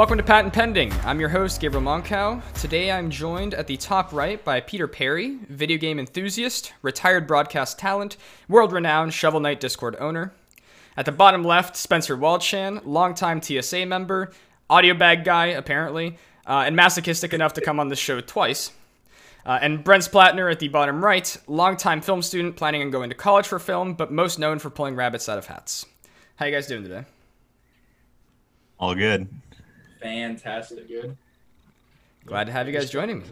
Welcome to Patent Pending. I'm your host, Gabriel Monkow. Today I'm joined at the top right by Peter Perry, video game enthusiast, retired broadcast talent, world renowned Shovel Knight Discord owner. At the bottom left, Spencer Waldshan, longtime TSA member, audio bag guy, apparently, uh, and masochistic enough to come on this show twice. Uh, and Brent Splatner at the bottom right, longtime film student planning on going to college for film, but most known for pulling rabbits out of hats. How you guys doing today? All good. Fantastic. Good. Glad to have you guys joining me.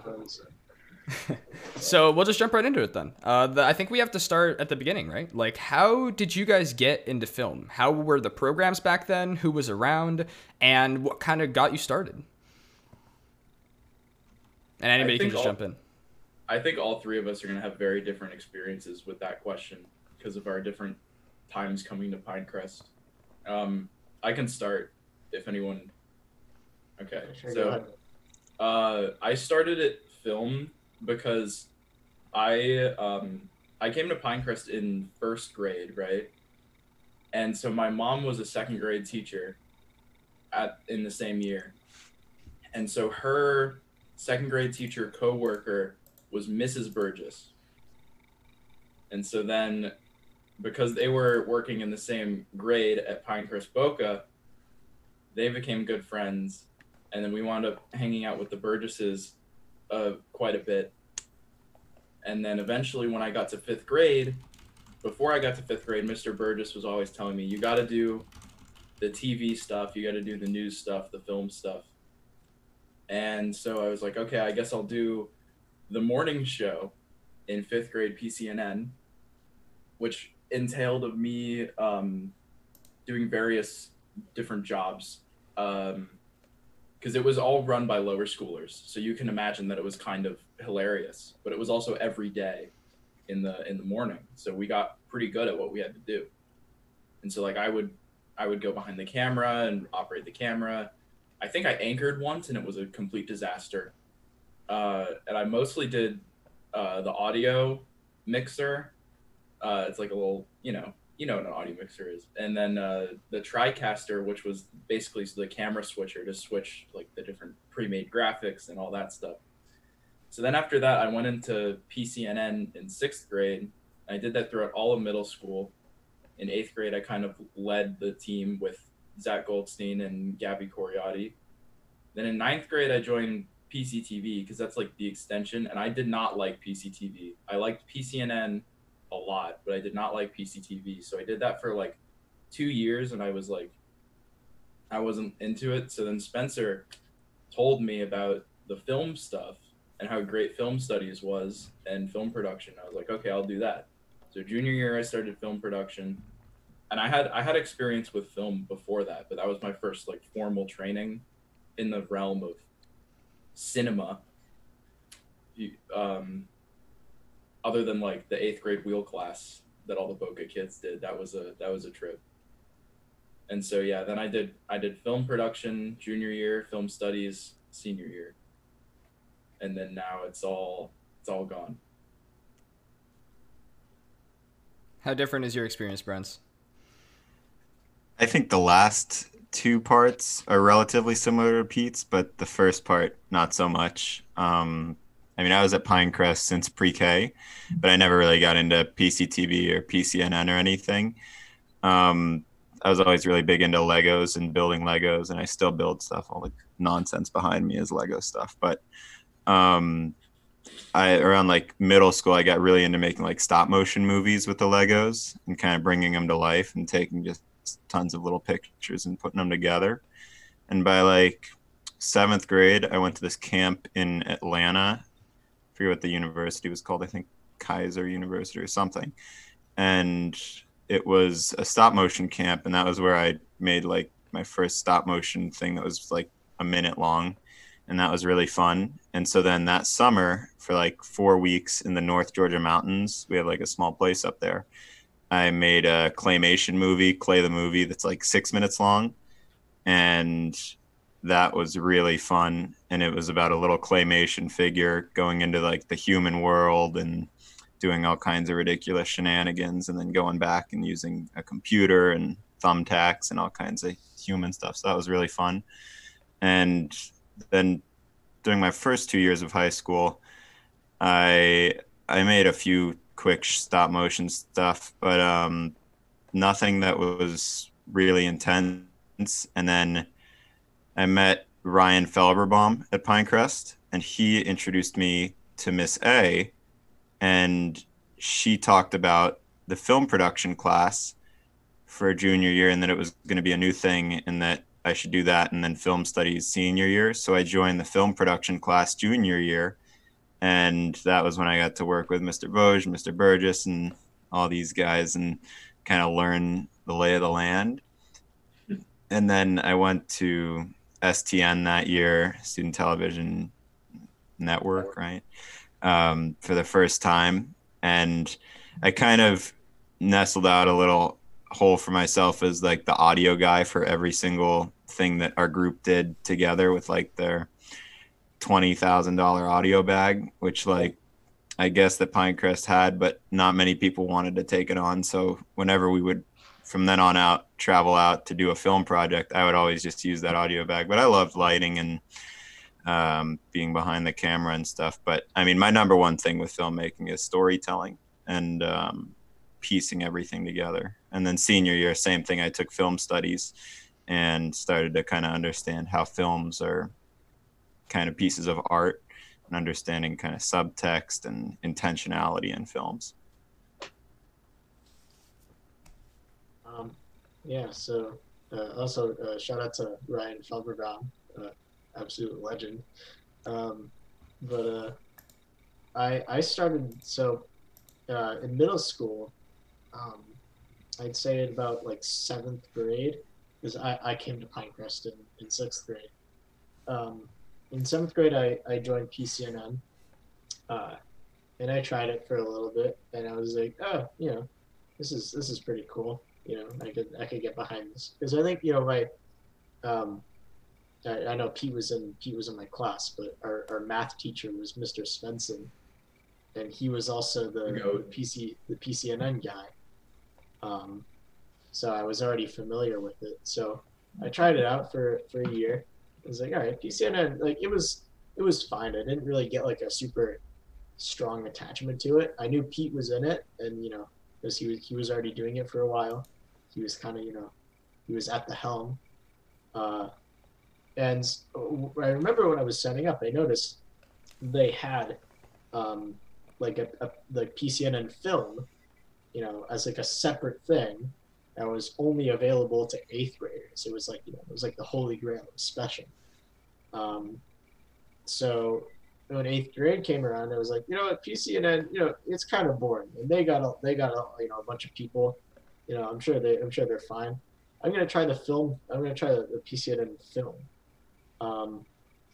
so we'll just jump right into it then. Uh, the, I think we have to start at the beginning, right? Like, how did you guys get into film? How were the programs back then? Who was around? And what kind of got you started? And anybody can just all- jump in. I think all three of us are going to have very different experiences with that question because of our different times coming to Pinecrest. Um, I can start if anyone. Okay, Sure, so uh, I started at film because I um, I came to Pinecrest in first grade, right? And so my mom was a second grade teacher at in the same year, and so her second grade teacher coworker was Mrs. Burgess. And so then, because they were working in the same grade at Pinecrest Boca, they became good friends. And then we wound up hanging out with the Burgesses uh, quite a bit. And then eventually, when I got to fifth grade, before I got to fifth grade, Mr. Burgess was always telling me, you got to do the TV stuff, you got to do the news stuff, the film stuff. And so I was like, okay, I guess I'll do the morning show in fifth grade PCNN, which entailed of me um, doing various different jobs. Um, because it was all run by lower schoolers, so you can imagine that it was kind of hilarious. But it was also every day in the in the morning, so we got pretty good at what we had to do. And so like I would I would go behind the camera and operate the camera. I think I anchored once and it was a complete disaster. Uh, and I mostly did uh, the audio mixer. Uh, it's like a little, you know, you know what an audio mixer is. And then uh, the TriCaster, which was basically the camera switcher to switch like the different pre-made graphics and all that stuff. So then after that, I went into PCNN in sixth grade. I did that throughout all of middle school. In eighth grade, I kind of led the team with Zach Goldstein and Gabby Coriati. Then in ninth grade, I joined PCTV because that's like the extension, and I did not like PCTV. I liked PCNN a lot, but I did not like PCTV. So I did that for like two years, and I was like, I wasn't into it. So then Spencer told me about the film stuff and how great film studies was and film production. I was like, okay, I'll do that. So junior year, I started film production, and I had I had experience with film before that, but that was my first like formal training in the realm of cinema. Um, other than like the eighth grade wheel class that all the Boca kids did, that was a that was a trip. And so yeah, then I did I did film production junior year, film studies senior year, and then now it's all it's all gone. How different is your experience, Brents? I think the last two parts are relatively similar to Pete's, but the first part not so much. Um, I mean, I was at Pinecrest since pre-K, but I never really got into PCTV or PCNN or anything. Um, I was always really big into Legos and building Legos, and I still build stuff. All the nonsense behind me is Lego stuff, but um, I around like middle school, I got really into making like stop motion movies with the Legos and kind of bringing them to life and taking just tons of little pictures and putting them together. And by like seventh grade, I went to this camp in Atlanta. Forget what the university was called. I think Kaiser University or something. And it was a stop motion camp, and that was where I made like my first stop motion thing that was like a minute long. And that was really fun. And so then that summer, for like four weeks in the North Georgia mountains, we had like a small place up there. I made a claymation movie, Clay the movie, that's like six minutes long. And that was really fun. And it was about a little claymation figure going into like the human world and doing all kinds of ridiculous shenanigans and then going back and using a computer and thumbtacks and all kinds of human stuff. So that was really fun. and then during my first two years of high school, I I made a few quick stop motion stuff, but um, nothing that was really intense. And then I met Ryan Felberbaum at Pinecrest, and he introduced me to Miss A, and she talked about the film production class for junior year, and that it was going to be a new thing, and that I should do that, and then film studies senior year. So I joined the film production class junior year, and that was when I got to work with Mr. Vosge, Mr. Burgess, and all these guys, and kind of learn the lay of the land. And then I went to STN that year, Student Television Network, right, um, for the first time, and I kind of nestled out a little hole for myself as like the audio guy for every single thing that our group did together with like their twenty thousand dollar audio bag, which like I guess that Pinecrest had, but not many people wanted to take it on. So whenever we would from then on out travel out to do a film project, I would always just use that audio bag. But I loved lighting and um, being behind the camera and stuff. But I mean, my number one thing with filmmaking is storytelling and um, piecing everything together. And then senior year, same thing. I took film studies and started to kind of understand how films are kind of pieces of art and understanding kind of subtext and intentionality in films. Um, yeah, so uh, also uh, shout out to Ryan Felberbaum, uh, absolute legend. Um, but uh, I I started so in middle school. Um, I'd say in about like seventh grade, because I, I came to Pinecrest in, in sixth grade. Um, in seventh grade, I, I joined PCNN, uh, and I tried it for a little bit, and I was like, oh, you know, this is this is pretty cool. You know, I could I could get behind this because I think you know my, um, I, I know Pete was in Pete was in my class, but our, our math teacher was Mr. Svensson, and he was also the, the PC the PCNN guy. Um, so I was already familiar with it. So I tried it out for for a year. I was like, all right, PCNN, like it was it was fine. I didn't really get like a super strong attachment to it. I knew Pete was in it, and you know, because he was he was already doing it for a while. He was kind of you know, he was at the helm. Uh, and I remember when I was setting up, I noticed they had um, like a, a the PCNN film, you know, as like a separate thing that was only available to eighth graders. It was like you know, it was like the holy grail. It was special. Um, so when eighth grade came around, I was like, you know what, PCNN, you know, it's kind of boring, and they got a, they got a, you know a bunch of people. You know, I'm sure they I'm sure they're fine. I'm gonna try the film. I'm gonna try the, the PCNN film. Um,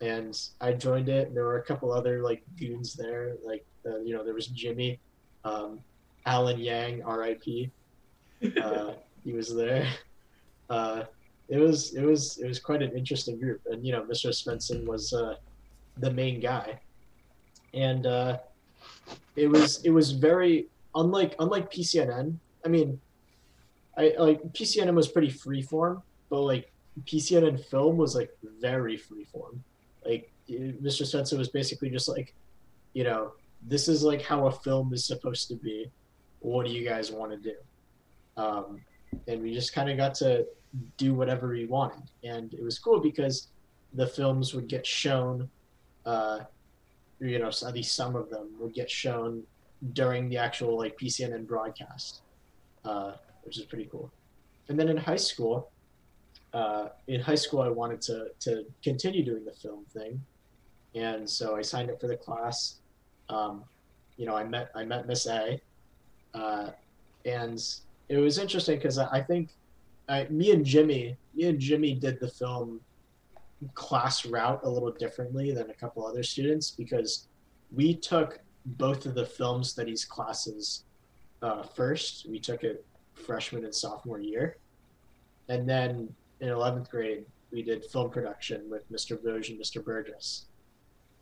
and I joined it. And there were a couple other like goons there, like uh, you know, there was Jimmy, um, Alan Yang, R.I.P. Uh, he was there. Uh, it was it was it was quite an interesting group, and you know, Mr. Svensson was uh, the main guy, and uh, it was it was very unlike unlike PCNN. I mean, I like PCNN was pretty freeform, but like PCNN film was like very freeform. Like Mr. Svensson was basically just like, you know, this is like how a film is supposed to be. What do you guys want to do? Um, and we just kind of got to do whatever we wanted, and it was cool because the films would get shown. Uh, you know, at least some of them would get shown during the actual like PCNN broadcast, uh, which is pretty cool. And then in high school, uh, in high school, I wanted to to continue doing the film thing, and so I signed up for the class. Um, you know, I met I met Miss A, uh, and it was interesting because I, I think I, me and Jimmy, me and Jimmy did the film class route a little differently than a couple other students because we took both of the film studies classes uh, first. We took it freshman and sophomore year, and then in 11th grade we did film production with Mr. Vosge and Mr. Burgess.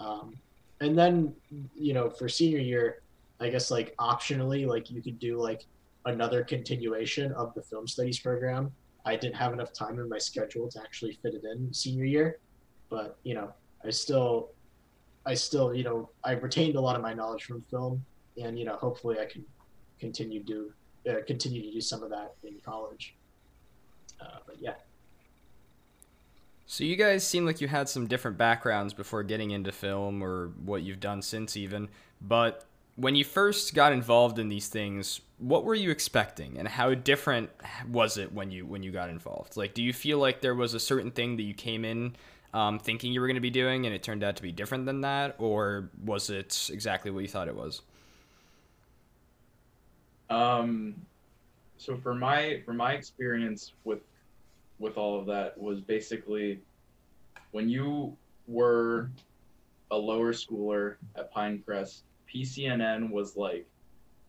Um, and then you know for senior year, I guess like optionally like you could do like another continuation of the film studies program. I didn't have enough time in my schedule to actually fit it in senior year. but you know, I still, I still, you know, I've retained a lot of my knowledge from film, and you know, hopefully, I can continue do uh, continue to do some of that in college. Uh, but yeah. So you guys seem like you had some different backgrounds before getting into film or what you've done since even. But when you first got involved in these things, what were you expecting and how different was it when you when you got involved? Like do you feel like there was a certain thing that you came in um, thinking you were going to be doing and it turned out to be different than that or was it exactly what you thought it was? Um so for my for my experience with with all of that was basically when you were a lower schooler at Pinecrest, PCNN was like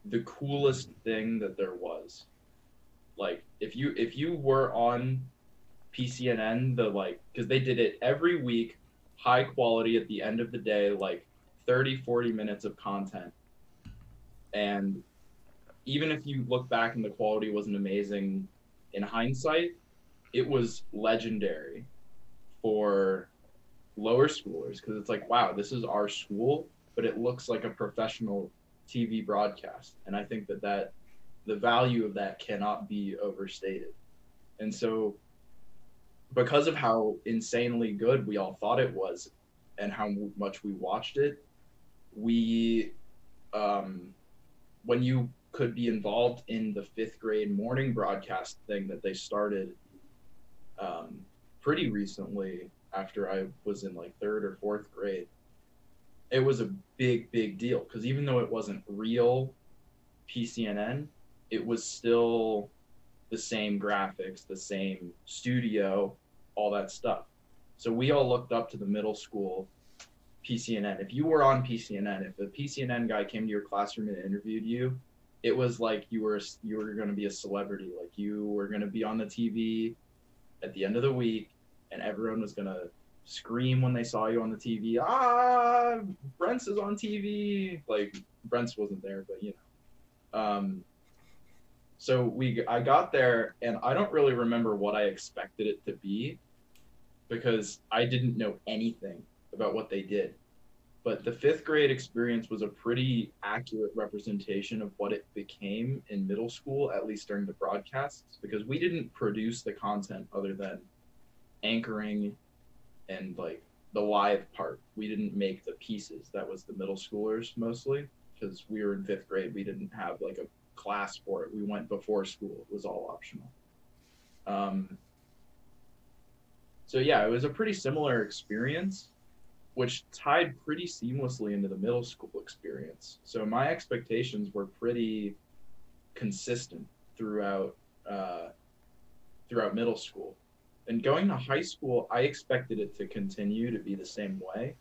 the coolest thing that there was. Like if you if you were on PCNN, the like because they did it every week, high quality at the end of the day, like 30, 40 minutes of content. And even if you look back and the quality wasn't amazing in hindsight, it was legendary for lower schoolers because it's like, wow, this is our school, but it looks like a professional TV broadcast. And I think that that the value of that cannot be overstated. And so because of how insanely good we all thought it was and how much we watched it, we um when you could be involved in the fifth grade morning broadcast thing that they started um, pretty recently after I was in like third or fourth grade. It was a big, big deal because even though it wasn't real PCNN, it was still the same graphics, the same studio, all that stuff. So we all looked up to the middle school PCNN. If you were on PCNN, if the PCNN guy came to your classroom and interviewed you, it was like you were you were going to be a celebrity, like you were going to be on the TV at the end of the week, and everyone was going to scream when they saw you on the TV. Ah, Brent's is on TV. Like Brent's wasn't there, but you know. Um, so we I got there and I don't really remember what I expected it to be because I didn't know anything about what they did. But the fifth grade experience was a pretty accurate representation of what it became in middle school, at least during the broadcasts, because we didn't produce the content other than anchoring and like the live part. We didn't make the pieces. That was the middle schoolers mostly because we were in fifth grade. We didn't have like a class for it. We went before school. It was all optional. Um, so yeah, it was a pretty similar experience, which tied pretty seamlessly into the middle school experience. So my expectations were pretty consistent throughout uh, throughout middle school. And going to high school, I expected it to continue to be the same way,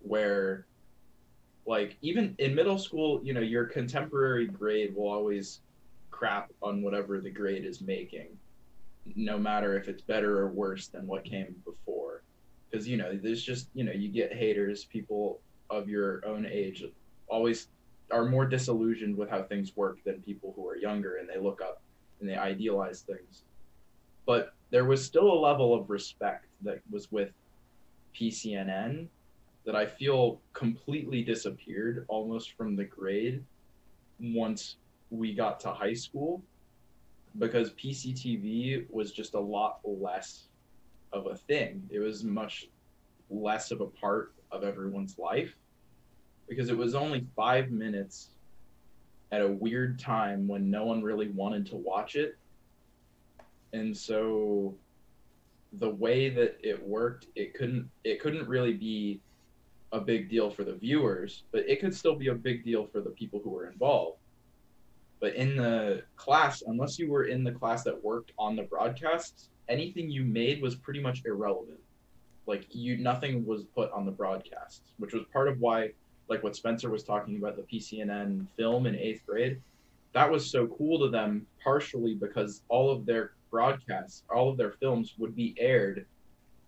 where like even in middle school, you know, your contemporary grade will always crap on whatever the grade is making, no matter if it's better or worse than what came before. Because, you know, there's just, you know, you get haters, people of your own age always are more disillusioned with how things work than people who are younger and they look up and they idealize things. But there was still a level of respect that was with PCNN that I feel completely disappeared almost from the grade once we got to high school because PCTV was just a lot less of a thing. It was much less of a part of everyone's life because it was only five minutes at a weird time when no one really wanted to watch it. And so the way that it worked, it couldn't it couldn't really be a big deal for the viewers, but it could still be a big deal for the people who were involved. But in the class, unless you were in the class that worked on the broadcasts, anything you made was pretty much irrelevant. Like you nothing was put on the broadcast, which was part of why like what Spencer was talking about the PCNN film in 8th grade, that was so cool to them partially because all of their broadcasts, all of their films would be aired.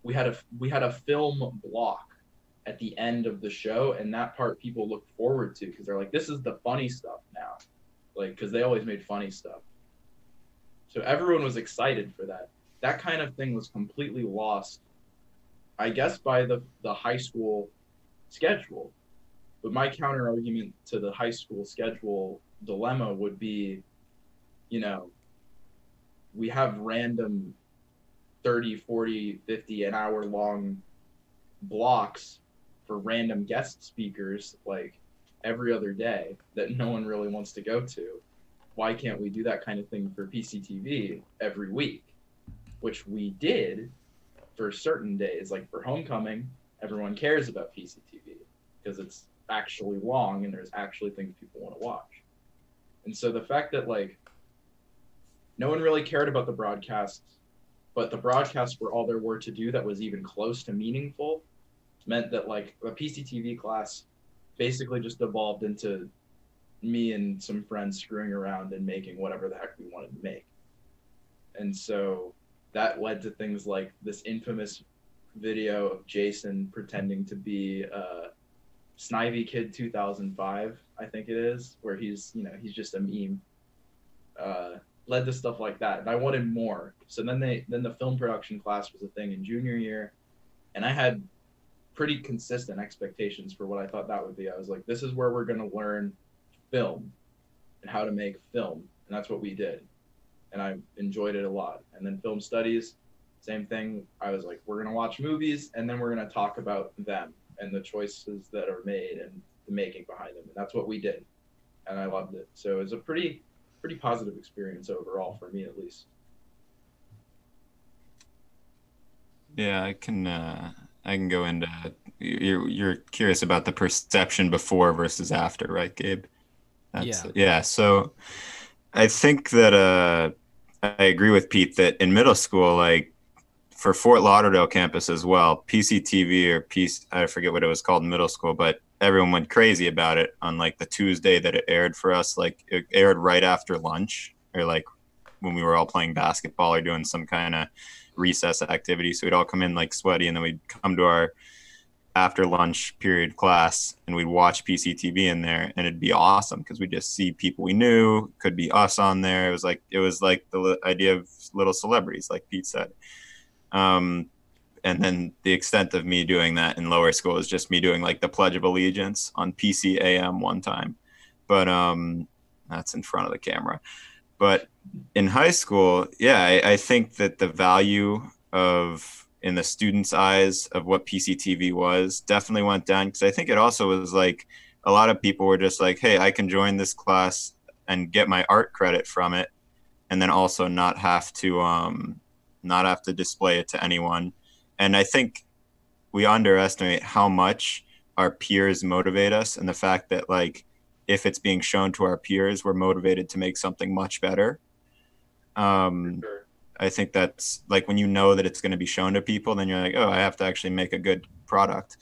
We had a we had a film block at the end of the show and that part people look forward to because they're like this is the funny stuff now like because they always made funny stuff so everyone was excited for that that kind of thing was completely lost I guess by the the high school schedule. But my counter argument to the high school schedule dilemma would be, you know, we have random 30, 40, 50 an hour long blocks for random guest speakers like every other day that no one really wants to go to. Why can't we do that kind of thing for PCTV every week? Which we did for certain days, like for homecoming, everyone cares about PCTV because it's actually long and there's actually things people want to watch. And so the fact that like no one really cared about the broadcasts, but the broadcasts were all there were to do that was even close to meaningful meant that like a PCTV class basically just evolved into me and some friends screwing around and making whatever the heck we wanted to make. And so that led to things like this infamous video of Jason pretending to be uh, Snivy Kid 2005, I think it is, where he's you know he's just a meme. Uh, led to stuff like that, and I wanted more. So then they then the film production class was a thing in junior year, and I had pretty consistent expectations for what I thought that would be. I was like, this is where we're going to learn film and how to make film, and that's what we did, and I enjoyed it a lot. And then film studies, same thing. I was like, we're going to watch movies, and then we're going to talk about them and the choices that are made and the making behind them, and that's what we did, and I loved it. So it was a pretty pretty positive experience overall for me at least. Yeah, I can. Uh, I can go into. You're you're curious about the perception before versus after, right, Gabe? That's, yeah. Yeah. So, I think that uh, I agree with Pete that in middle school, like for Fort Lauderdale campus as well, PCTV or PC, I forget what it was called in middle school, but everyone went crazy about it on like the Tuesday that it aired for us. Like it aired right after lunch or like when we were all playing basketball or doing some kind of recess activity. So we'd all come in like sweaty and then we'd come to our after lunch period class and we'd watch PCTV in there and it'd be awesome because we'd just see people we knew, could be us on there. It was like it was like the idea of little celebrities, like Pete said. Um, and then the extent of me doing that in lower school is just me doing like the Pledge of Allegiance on PCAM one time, but um, that's in front of the camera. But in high school, yeah, I, I think that the value of in the students' eyes of what PCTV was definitely went down because I think it also was like a lot of people were just like, hey, I can join this class and get my art credit from it, and then also not have to um, not have to display it to anyone and I think we underestimate how much our peers motivate us and the fact that like if it's being shown to our peers, we're motivated to make something much better. Um, sure. I think that's like when you know that it's going to be shown to people, then you're like, oh, I have to actually make a good product.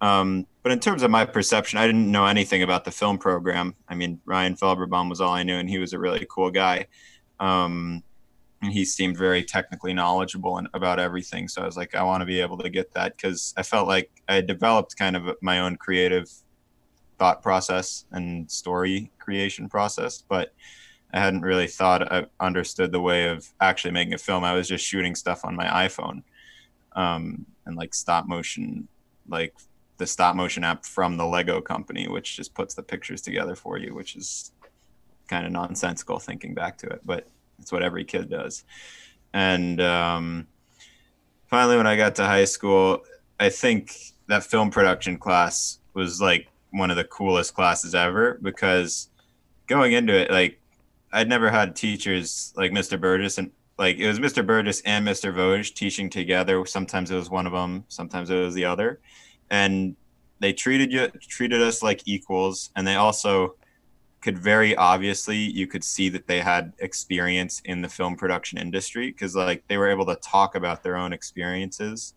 Um, but in terms of my perception, I didn't know anything about the film program. I mean, Ryan Felberbaum was all I knew, and he was a really cool guy. Um, and he seemed very technically knowledgeable and about everything. So I was like, I want to be able to get that because I felt like I developed kind of my own creative thought process and story creation process, but I hadn't really thought I understood the way of actually making a film. I was just shooting stuff on my iPhone um, and like stop motion, like the stop motion app from the Lego company, which just puts the pictures together for you, which is kind of nonsensical thinking back to it, but it's what every kid does. And um, finally, when I got to high school, I think that film production class was like one of the coolest classes ever because going into it, like I'd never had teachers like Mr. Burgess and like it was Mr. Burgess and Mr. Vosge teaching together. Sometimes it was one of them, sometimes it was the other, and they treated you treated us like equals, and they also could very obviously you could see that they had experience in the film production industry because like they were able to talk about their own experiences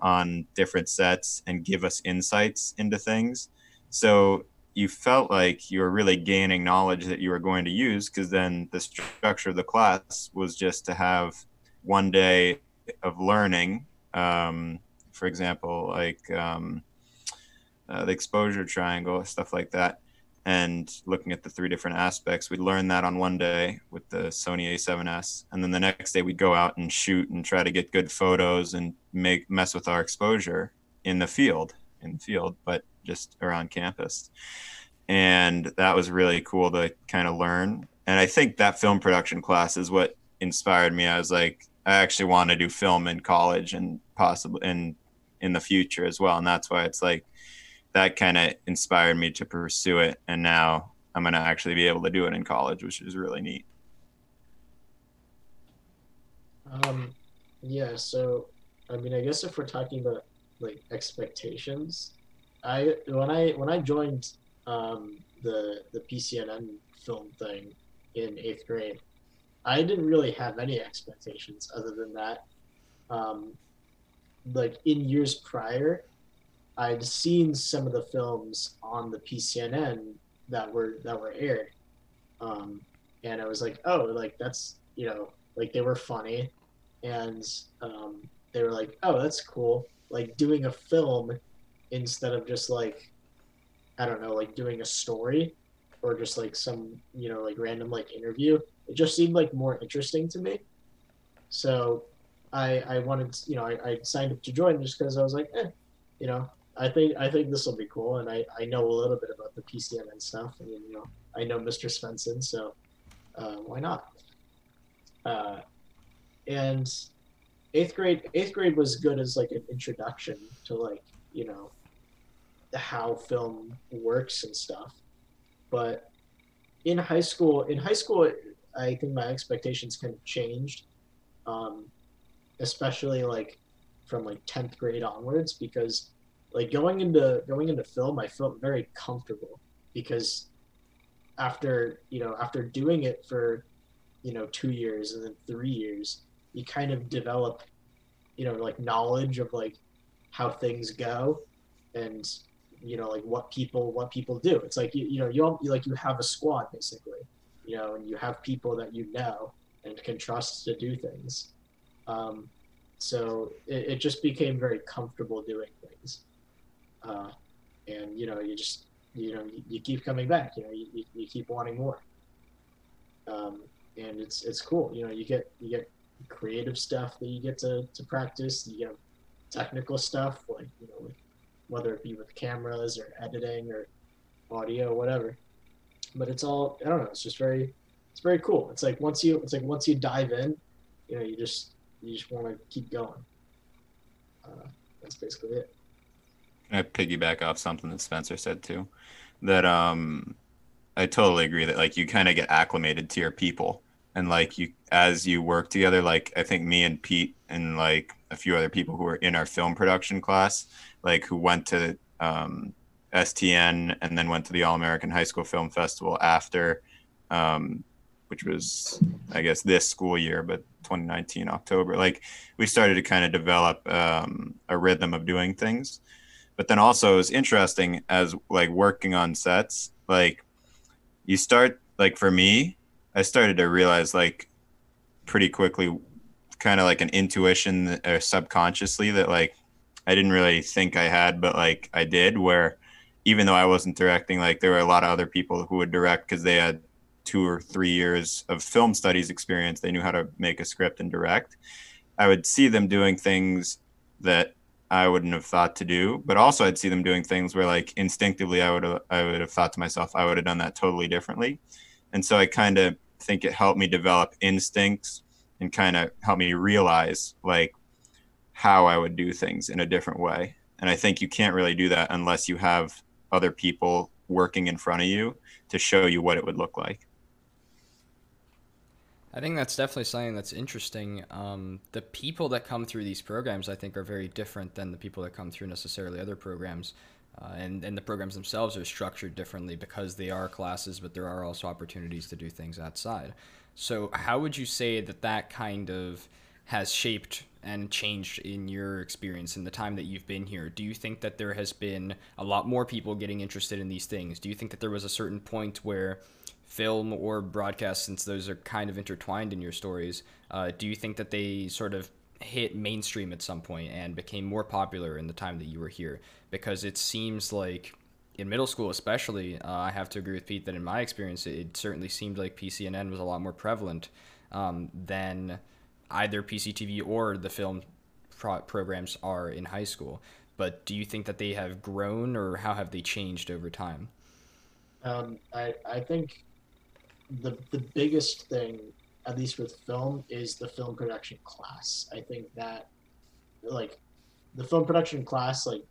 on different sets and give us insights into things so you felt like you were really gaining knowledge that you were going to use because then the structure of the class was just to have one day of learning um, for example like um, uh, the exposure triangle stuff like that and looking at the three different aspects. We'd learn that on one day with the Sony A7S, and then the next day we'd go out and shoot and try to get good photos and make mess with our exposure in the field, in the field, but just around campus. And that was really cool to kind of learn. And I think that film production class is what inspired me. I was like, I actually want to do film in college and possibly in in the future as well. And that's why it's like that kind of inspired me to pursue it. And now I'm going to actually be able to do it in college, which is really neat. Um, yeah. So, I mean, I guess if we're talking about like expectations, I when I when I joined um, the the PCNN film thing in eighth grade, I didn't really have any expectations other than that. Um, like in years prior, I'd seen some of the films on the PCNN that were that were aired, um, and I was like, oh, like that's you know, like they were funny, and um, they were like, oh, that's cool, like doing a film instead of just like, I don't know, like doing a story, or just like some you know like random like interview. It just seemed like more interesting to me. So I I wanted you know I, I signed up to join just because I was like, eh, you know, I think I think this will be cool, and I, I know a little bit about the PCNN stuff. Mean, you know, I know Mr. Svensson, so uh, why not? Uh, and eighth grade eighth grade was good as like an introduction to like you know how film works and stuff. But in high school, in high school, I think my expectations kind of changed, um, especially like from like tenth grade onwards because like going into going into film i felt very comfortable because after you know after doing it for you know two years and then three years you kind of develop you know like knowledge of like how things go and you know like what people what people do. It's like you, you know you, you like you have a squad basically you know and you have people that you know and can trust to do things. Um, so it, it just became very comfortable doing things. Uh, and you know you just you know you, you keep coming back you know you, you, you keep wanting more. Um, and it's it's cool you know you get you get creative stuff that you get to, to practice you get technical stuff like you know with, whether it be with cameras or editing or audio whatever. But it's all i don't know it's just very it's very cool. It's like once you it's like once you dive in you know you just you just want to keep going. Uh, that's basically it. I piggyback off something that Spencer said too. That um I totally agree that like you kind of get acclimated to your people. And like you as you work together like I think me and Pete and like a few other people who were in our film production class like who went to um, STN and then went to the All American High School Film Festival after um, which was I guess this school year but 2019 October. Like we started to kind of develop um, a rhythm of doing things. But then also it was interesting as like working on sets like you start like for me i started to realize like pretty quickly kind of like an intuition or subconsciously that like i didn't really think i had but like i did where even though i wasn't directing like there were a lot of other people who would direct because they had two or three years of film studies experience they knew how to make a script and direct i would see them doing things that I wouldn't have thought to do. But also, I'd see them doing things where, like, instinctively, I would have, I would have thought to myself, I would have done that totally differently. And so I kind of think it helped me develop instincts and kind of help me realize like how I would do things in a different way. And I think you can't really do that unless you have other people working in front of you to show you what it would look like. I think that's definitely something that's interesting. Um, the people that come through these programs, I think, are very different than the people that come through necessarily other programs. Uh, and, and the programs themselves are structured differently because they are classes, but there are also opportunities to do things outside. So, how would you say that that kind of has shaped and changed in your experience in the time that you've been here? Do you think that there has been a lot more people getting interested in these things? Do you think that there was a certain point where film or broadcast, since those are kind of intertwined in your stories, uh, do you think that they sort of hit mainstream at some point and became more popular in the time that you were here? Because it seems like in middle school, especially, uh, I have to agree with Pete that in my experience, it, certainly seemed like PCNN was a lot more prevalent um, than either PCTV or the film pro- programs are in high school. But do you think that they have grown, or how have they changed over time? Um, I I think the the biggest thing, at least with film, is the film production class. I think that like the film production class, like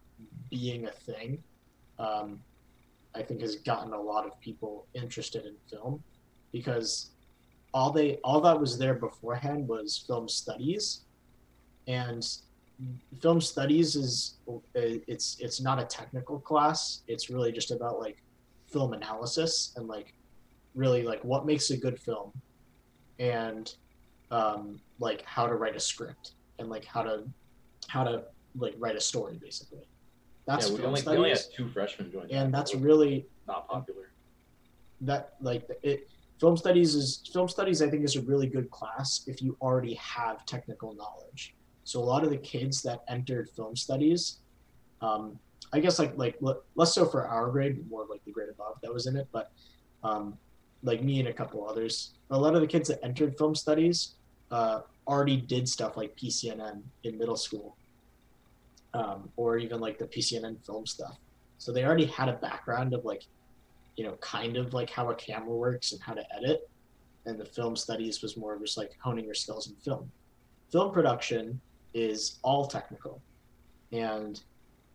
being a thing, um, I think has gotten a lot of people interested in film because all they all that was there beforehand was film studies and film studies is it's it's not a technical class it's really just about like film analysis and like really like what makes a good film and um, like how to write a script and like how to how to like write a story basically that's yeah, we film only, we studies only had two freshmen join. and that, that's really not popular. that like it film studies is film studies i think is a really good class if you already have technical knowledge. So a lot of the kids that entered film studies um, i guess like like less so for our grade more like the grade above that was in it but um, like me and a couple others a lot of the kids that entered film studies uh, already did stuff like pcnn in middle school um, or even like the pcnn film stuff. So they already had a background of like you know, kind of like how a camera works and how to edit. And the film studies was more of just like honing your skills in film. Film production is all technical. And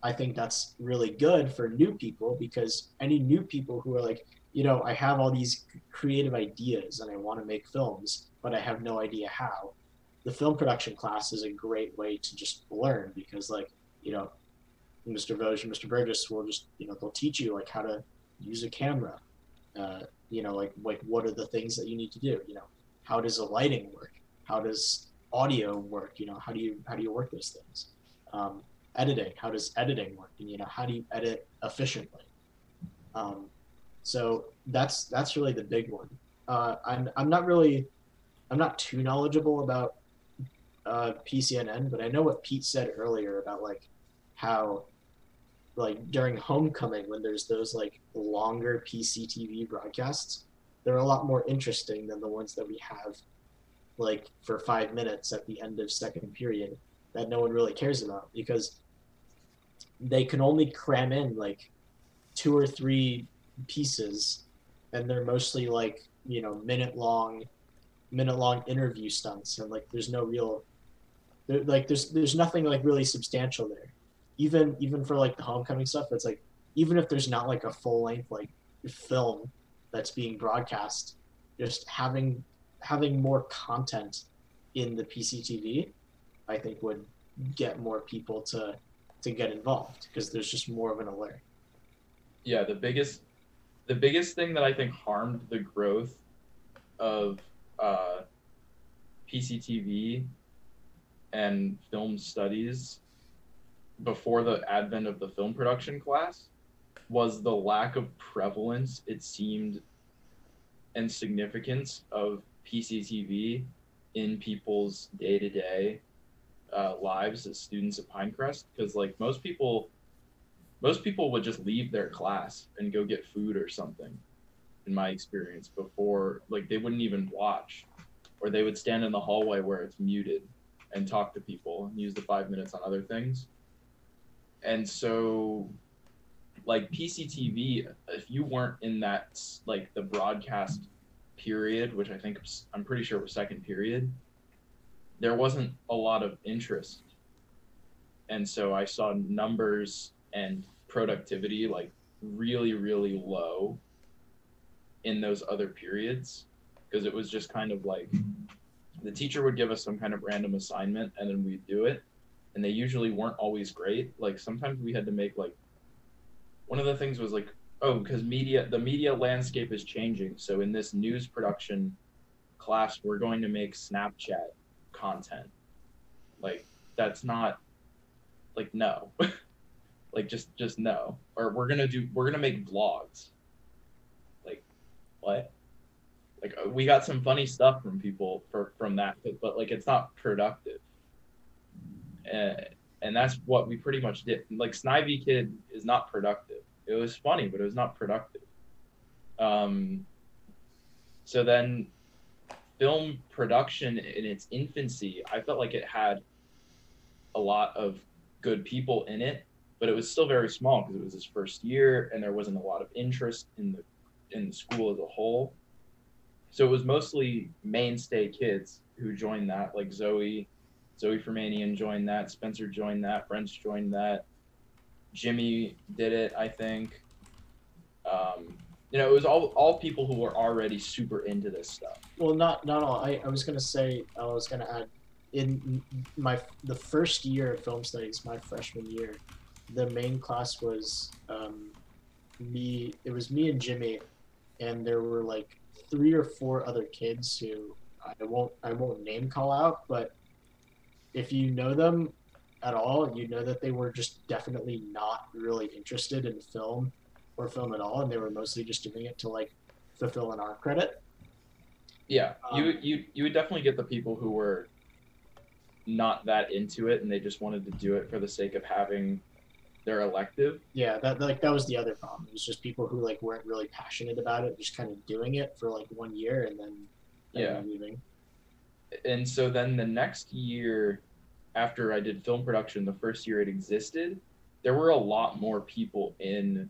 I think that's really good for new people because any new people who are like, you know, I have all these creative ideas and I want to make films, but I have no idea how. The film production class is a great way to just learn because, like, you know, Mr. Vosge and Mr. Burgess will just, you know, they'll teach you like how to use a camera uh, you know like like what are the things that you need to do? You know how does the lighting work? How does audio work? You know how do you how do you work those things? Um, editing how does editing work? And you know how do you edit efficiently? Um, so that's that's really the big one. Uh, I'm, I'm not really i'm not too knowledgeable about uh, pcnn but i know what pete said earlier about like how like during homecoming when there's those like longer PCTV broadcasts, they're a lot more interesting than the ones that we have like for five minutes at the end of second period that no one really cares about because they can only cram in like two or three pieces and they're mostly like you know minute long minute long interview stunts and like there's no real like there's there's nothing like really substantial there even even for like the homecoming stuff it's like even if there's not like a full length like film that's being broadcast just having having more content in the PCTV I think would get more people to to get involved because there's just more of an alert. Yeah, the biggest the biggest thing that I think harmed the growth of uh, PCTV and film studies before the advent of the film production class was the lack of prevalence it seemed and significance of PCTV in people's day-to-day uh, lives as students at Pinecrest. Because like most people most people would just leave their class and go get food or something in my experience before like they wouldn't even watch. Or they would stand in the hallway where it's muted and talk to people and use the five minutes on other things and so like PCTV, if you weren't in that like the broadcast period, which I think I'm pretty sure was second period, there wasn't a lot of interest, and so I saw numbers and productivity like really really low in those other periods because it was just kind of like the teacher would give us some kind of random assignment and then we'd do it and they usually weren't always great. Like sometimes we had to make like one of the things was like oh because media the media landscape is changing. So in this news production class, we're going to make Snapchat content. Like that's not like no. like just just no. Or we're gonna do we're gonna make vlogs. Like what? Like uh, we got some funny stuff from people for from that, but, but like it's not productive and, and that's what we pretty much did. Like Snivy Kid is not productive. It was funny, but it was not productive. Um, so then, film production in its infancy, I felt like it had a lot of good people in it, but it was still very small because it was his first year and there wasn't a lot of interest in the in the school as a whole. So it was mostly mainstay kids who joined that, like Zoe, Zoe Fermanian joined that, Spencer joined that, Brent joined that, Jimmy did it, I think. Um, you know, it was all all people who were already super into this stuff. Well, not not all. I, I was gonna say I was gonna add in my the first year of film studies, my freshman year, the main class was um, me. It was me and Jimmy, and there were like three or four other kids who I won't I won't name call out, but if you know them at all, you know that they were just definitely not really interested in film or film at all, and they were mostly just doing it to like fulfill an art credit. Yeah, you Um, you you would definitely get the people who were not that into it and they just wanted to do it for the sake of having their elective. Yeah, that like that was the other problem. It was just people who like weren't really passionate about it, just kind of doing it for like one year and then, then Yeah. leaving. And so then the next year after I did film production, the first year it existed, there were a lot more people in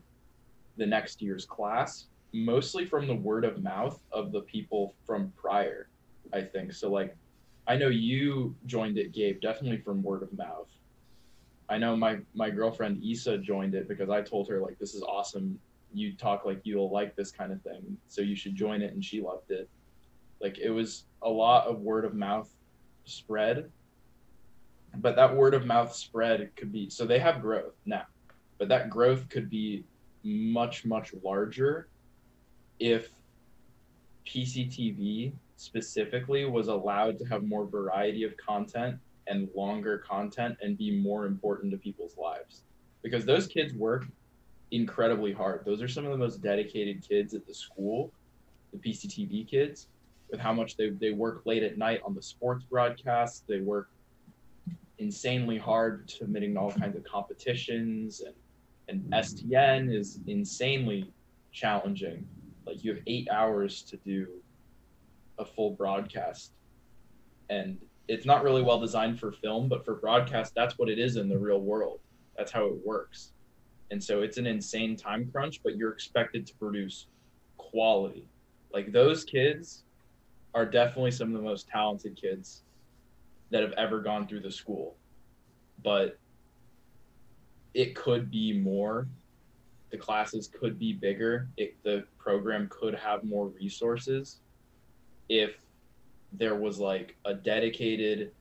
the next year's class, mostly from the word of mouth of the people from prior, I think. So like I know you joined it, Gabe, definitely from word of mouth. I know my my girlfriend Issa joined it because I told her like this is awesome. You talk like you'll like this kind of thing, so you should join it, and she loved it. Like it was a lot of word of mouth spread, but that word of mouth spread could be so they have growth now, but that growth could be much much larger if PCTV specifically was allowed to have more variety of content and longer content and be more important to people's lives. Because those kids work incredibly hard. Those are some of the most dedicated kids at the school the pctv kids with how much they, they work late at night on the sports broadcasts they work insanely hard submitting all kinds of competitions and and stn is insanely challenging. Like you have eight hours to do a full broadcast. And it's not really well designed for film but for broadcast that's what it is in the real world. That's how it works. And so it's an insane time crunch but you're expected to produce quality. Like those kids are definitely some of the most talented kids that have ever gone through the school. But it could be more. The classes could be bigger. It, the program could have more resources if there was like a dedicated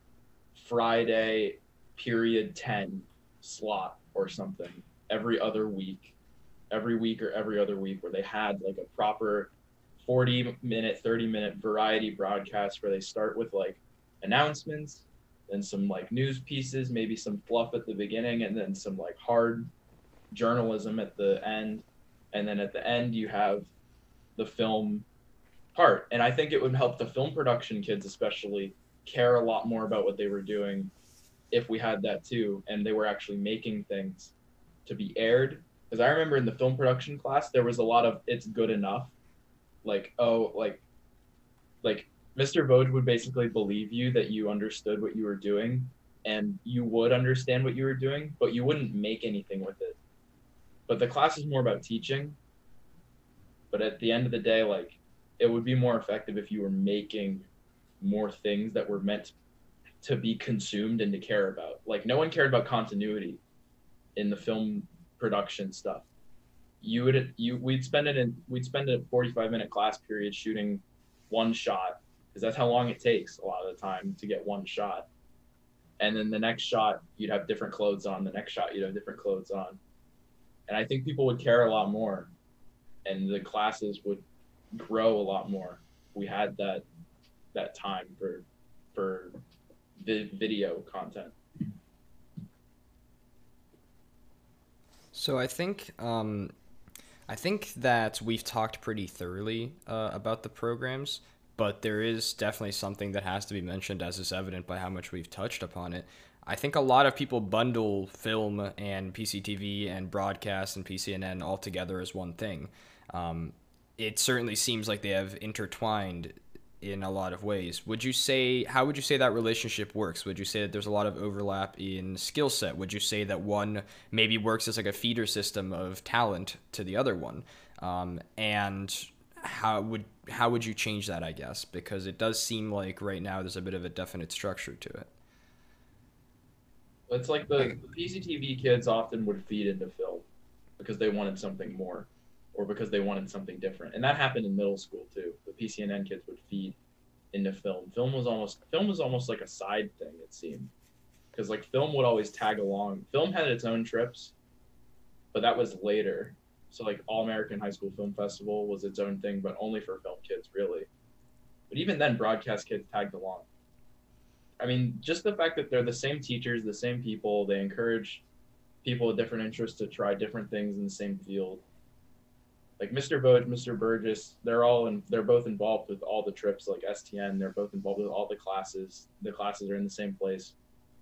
Friday period 10 slot or something every other week, every week or every other week, where they had like a proper 40 minute, 30 minute variety broadcast where they start with like announcements, then some like news pieces, maybe some fluff at the beginning, and then some like hard journalism at the end. And then at the end, you have the film part. And I think it would help the film production kids, especially, care a lot more about what they were doing if we had that too. And they were actually making things to be aired. Because I remember in the film production class, there was a lot of it's good enough. Like, oh, like, like Mr. Vogue would basically believe you that you understood what you were doing and you would understand what you were doing, but you wouldn't make anything with it. But the class is more about teaching. But at the end of the day, like, it would be more effective if you were making more things that were meant to be consumed and to care about. Like no one cared about continuity in the film production stuff. You would you we'd spend it in we'd spend a 45 minute class period shooting one shot because that's how long it takes a lot of the time to get one shot. And then the next shot you'd have different clothes on, the next shot you'd have different clothes on. And I think people would care a lot more and the classes would grow a lot more. We had that that time for for vi- video content. So I think um, I think that we've talked pretty thoroughly uh, about the programs, but there is definitely something that has to be mentioned, as is evident by how much we've touched upon it. I think a lot of people bundle film and PCTV and broadcast and PCNN all together as one thing. Um, it certainly seems like they have intertwined in a lot of ways. Would you say how would you say that relationship works? Would you say that there's a lot of overlap in skill set? Would you say that one maybe works as like a feeder system of talent to the other one? Um, and how would how would you change that? I guess because it does seem like right now there's a bit of a definite structure to it. It's like the, the PCTV kids often would feed into film because they wanted something more or because they wanted something different. And that happened in middle school too. The PCNN kids would feed into film. Film was almost film was almost like a side thing it seemed. Cuz like film would always tag along. Film had its own trips, but that was later. So like All American High School Film Festival was its own thing, but only for film kids really. But even then broadcast kids tagged along. I mean, just the fact that they're the same teachers, the same people, they encourage people with different interests to try different things in the same field like Mr. Boat, Mr. Burgess, they're all in, they're both involved with all the trips like STN. They're both involved with all the classes. The classes are in the same place,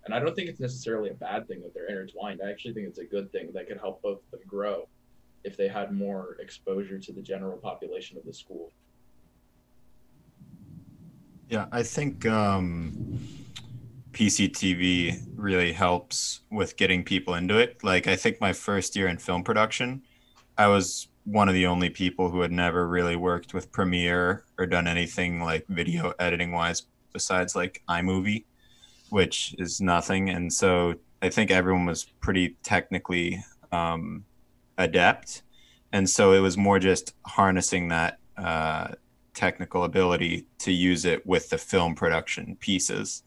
and I don't think it's necessarily a bad thing that they're intertwined. I actually think it's a good thing that could help both of them grow if they had more exposure to the general population of the school. Yeah, I think um, PCTV really helps with getting people into it. Like, I think my first year in film production, I was one of the only people who had never really worked with Premiere or done anything like video editing wise besides like iMovie, which is nothing. And so I think everyone was pretty technically um, adept. And so it was more just harnessing that uh, technical ability to use it with the film production pieces.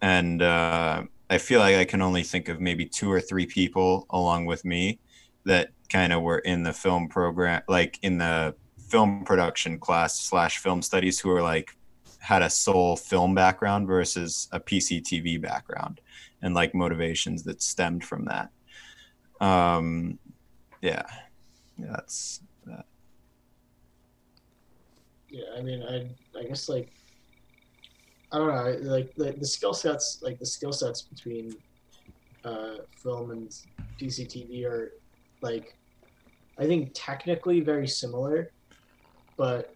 And uh, I feel like I can only think of maybe two or three people along with me that kind of were in the film program, like in the film production class slash film studies, who were like had a sole film background versus a PCTV background, and like motivations that stemmed from that. Um, yeah, yeah that's that. Yeah, I mean, I I guess like I don't know, like the, the skill sets, like the skill sets between uh, film and PCTV are like I think technically very similar, but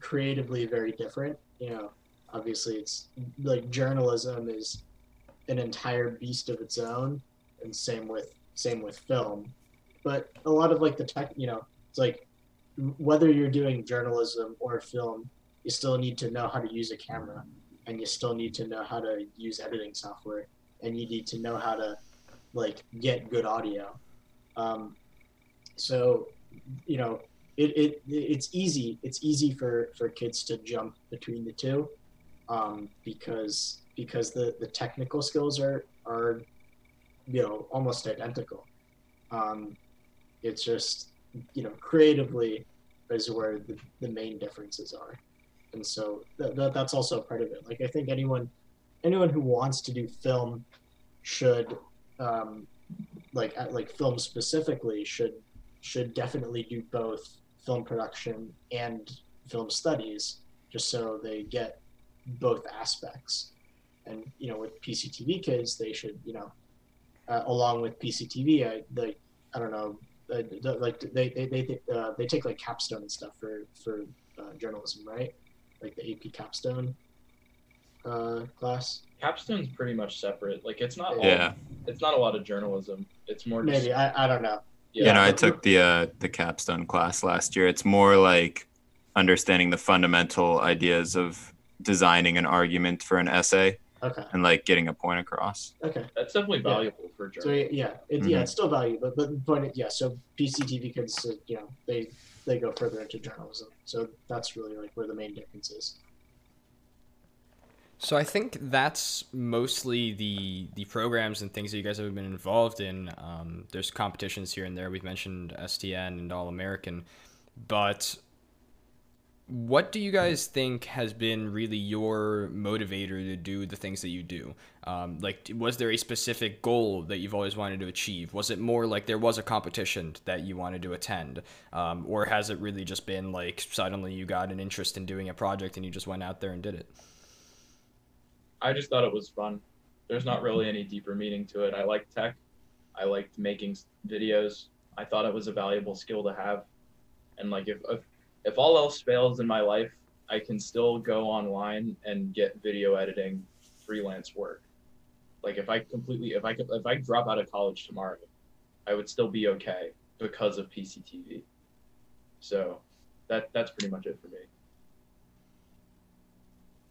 creatively very different. You know, obviously it's like journalism is an entire beast of its own, and same with same with film. But a lot of like the tech, you know, it's like whether you're doing journalism or film, you still need to know how to use a camera, and you still need to know how to use editing software, and you need to know how to like get good audio. Um, so, you know, it, it it's easy. It's easy for for kids to jump between the two, um, because because the the technical skills are are, you know, almost identical. Um, it's just you know creatively is where the, the main differences are and so th- th- that's also part of it like i think anyone anyone who wants to do film should um, like like film specifically should should definitely do both film production and film studies just so they get both aspects. And you know with pctv kids they should you know uh, along with pctv I, they, I don't know uh, like they they they, uh, they take like capstone and stuff for for uh, journalism right? Like the ap capstone uh, class capstone's pretty much separate like it's not yeah all, it's not a lot of journalism it's more just, maybe I, I don't know yeah. You know, I took the uh, the capstone class last year. It's more like understanding the fundamental ideas of designing an argument for an essay. Okay. And like getting a point across. Okay. That's definitely valuable yeah. for journalism. So yeah, it, mm-hmm. yeah, it's still valuable, but the point, is, yeah. So PCTV kids, uh, you know, they they go further into journalism. So that's really like where the main difference is. So I think that's mostly the the programs and things that you guys have been involved in. Um, there's competitions here and there. We've mentioned STN and All American, but what do you guys think has been really your motivator to do the things that you do? Um, like, was there a specific goal that you've always wanted to achieve? Was it more like there was a competition that you wanted to attend, um, or has it really just been like suddenly you got an interest in doing a project and you just went out there and did it? I just thought it was fun. there's not really any deeper meaning to it. I like tech. I liked making videos. I thought it was a valuable skill to have. And like if if, if all else fails in my life, I can still go online and get video editing freelance work. Like if I completely if I if I drop out of college tomorrow, I would still be okay because of PCTV. So that that's pretty much it for me.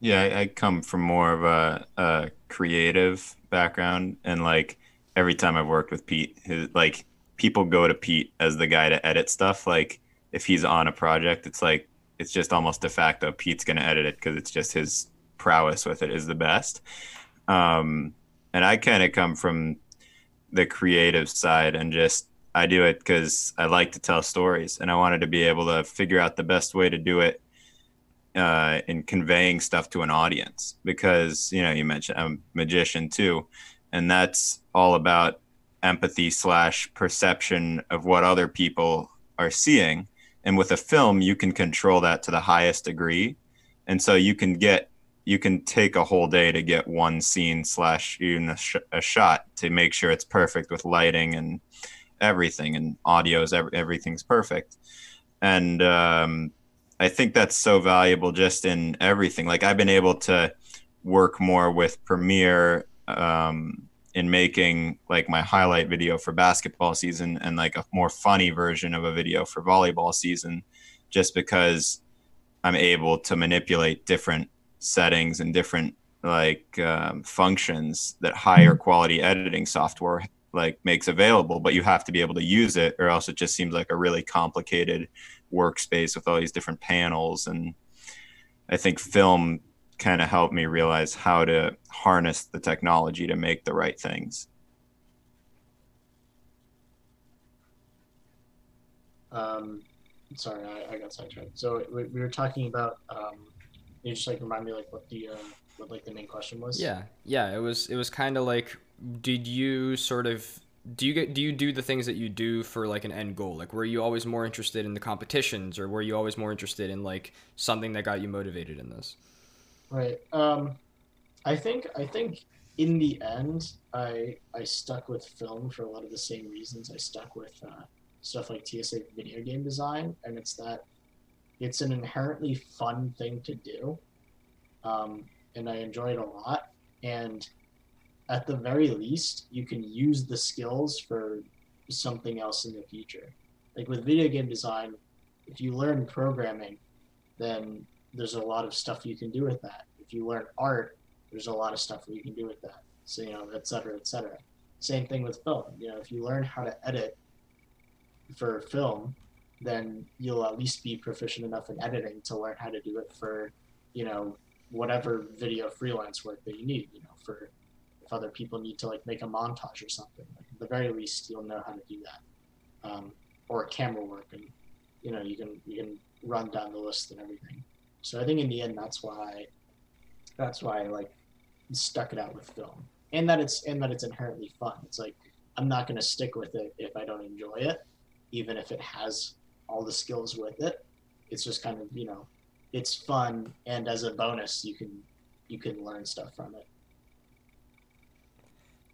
Yeah, I, I come from more of a, a creative background, and like every time I've worked with Pete, his, like people go to Pete as the guy to edit stuff. Like if he's on a project, it's like it's just almost de facto Pete's going to edit it because it's just his prowess with it is the best. Um, and I kind of come from the creative side and just I do it because I like to tell stories and I wanted to be able to figure out the best way to do it uh, in conveying stuff to an audience because you know you mentioned I'm a magician too, and that's all about empathy slash perception of what other people are seeing. And with a film you can control that to the highest degree. And so you can get you can take a whole day to get one scene slash even a, sh- a shot to make sure it's perfect with lighting and everything and audio is every, everything's perfect. And um, i think that's so valuable just in everything. Like i've been able to work more with premiere um, in making like my highlight video for basketball season and like a more funny version of a video for volleyball season just because i'm able to manipulate different settings and different like um, functions that higher quality editing software like makes available but you have to be able to use it or else it just seems like a really complicated workspace with all these different panels and i think film kind of helped me realize how to harness the technology to make the right things. Um, sorry, I, I got sidetracked. So we, we were talking about. Um, you just like remind me like what the uh, what like the main question was. Yeah, yeah. It was it was kind of like, did you sort of do you get do you do the things that you do for like an end goal? Like, were you always more interested in the competitions, or were you always more interested in like something that got you motivated in this? Right. Um, I think I think in the end, I I stuck with film for a lot of the same reasons I stuck with uh, stuff like TSA video game design, and it's that it's an inherently fun thing to do, um, and I enjoy it a lot. And at the very least, you can use the skills for something else in the future. Like with video game design, if you learn programming, then there's a lot of stuff you can do with that. If you learn art, there's a lot of stuff you can do with that. So, you know, et cetera, et cetera. Same thing with film. You know, if you learn how to edit for film, then you'll at least be proficient enough in editing to learn how to do it for, you know, whatever video freelance work that you need, you know, for other people need to like make a montage or something. Like, at the very least, you'll know how to do that. Um, or camera work and you know, you can you can run down the list and everything. So I think in the end, that's why, that's why I like stuck it out with film, and that it's and that it's inherently fun. It's like I'm not gonna stick with it if I don't enjoy it, even if it has all the skills with it. It's just kind of you know, it's fun, and as a bonus, you can you can learn stuff from it.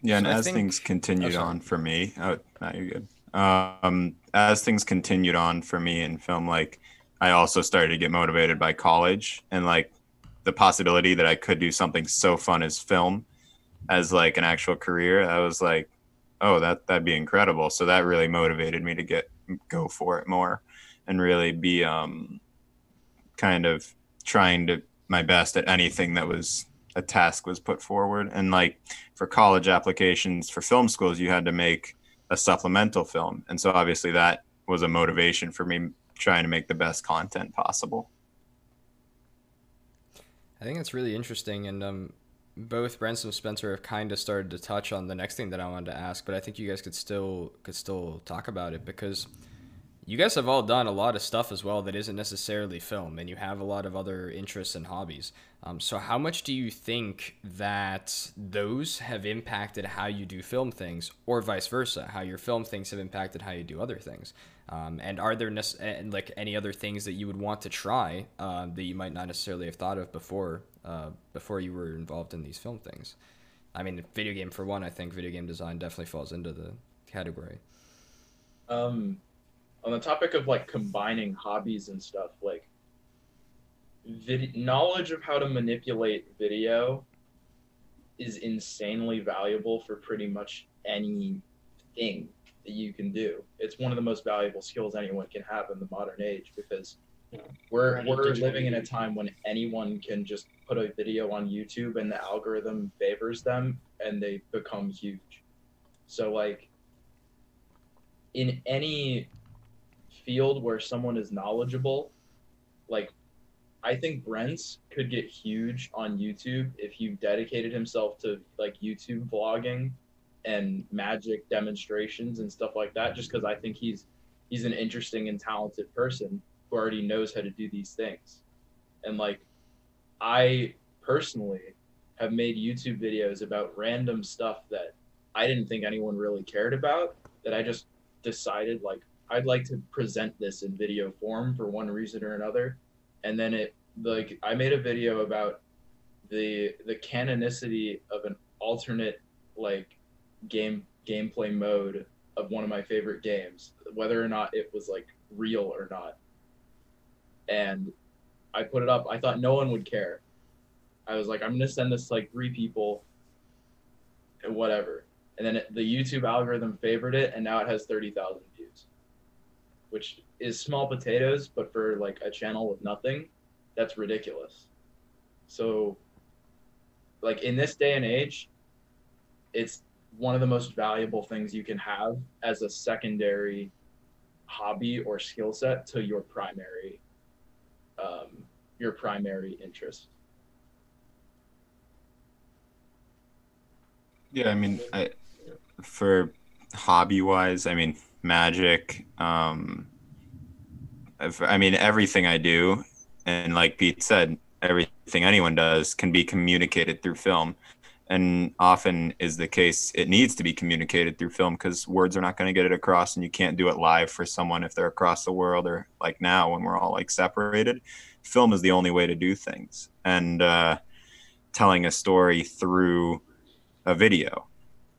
Yeah, and so as think... things continued oh, on for me, oh, no, you're good. Um, as things continued on for me in film, like I also started to get motivated by college and like the possibility that I could do something so fun as film as like an actual career. I was like, oh, that that'd be incredible. So that really motivated me to get go for it more and really be um kind of trying to my best at anything that was a task was put forward. And like for college applications for film schools, you had to make a supplemental film. And so obviously that was a motivation for me trying to make the best content possible. I think it's really interesting, and um, both Brent and Spencer have kind of started to touch on the next thing that I wanted to ask, but I think you guys could still could still talk about it because you guys have all done a lot of stuff as well that isn't necessarily film, and you have a lot of other interests and hobbies. Um, so, how much do you think that those have impacted how you do film things, or vice versa, how your film things have impacted how you do other things? Um, and are there ne- like any other things that you would want to try uh, that you might not necessarily have thought of before uh, before you were involved in these film things? I mean, video game for one, I think video game design definitely falls into the category. Um, on the topic of like combining hobbies and stuff, like vid- knowledge of how to manipulate video is insanely valuable for pretty much anything that you can do. It's one of the most valuable skills anyone can have in the modern age because Yeah. we're we're living in a time when anyone can just put a video on YouTube and the algorithm favors them and they become huge. So like in any field where someone is knowledgeable, like I think Brent's could get huge on YouTube if he dedicated himself to like YouTube vlogging and magic demonstrations and stuff like that. Just because I think he's he's an interesting and talented person who already knows how to do these things. And like I personally have made YouTube videos about random stuff that I didn't think anyone really cared about that I just decided like I'd like to present this in video form for one reason or another. And then it like I made a video about the the canonicity of an alternate like game gameplay mode of one of my favorite games, whether or not it was like real or not. And I put it up. I thought no one would care. I was like, I'm gonna send this to like three people, and whatever. And then it, the YouTube algorithm favored it, and now it has thirty thousand which is small potatoes, but for like a channel with nothing, that's ridiculous. So, like in this day and age, it's one of the most valuable things you can have as a secondary hobby or skill set to your primary um, your primary interest. Yeah, I mean, I for hobby wise, I mean, magic. Um, I mean, everything I do, and like Pete said, everything anyone does can be communicated through film, and often is the case. It needs to be communicated through film because words are not going to get it across, and you can't do it live for someone if they're across the world or like now when we're all like separated. Film is the only way to do things, and uh, telling a story through a video.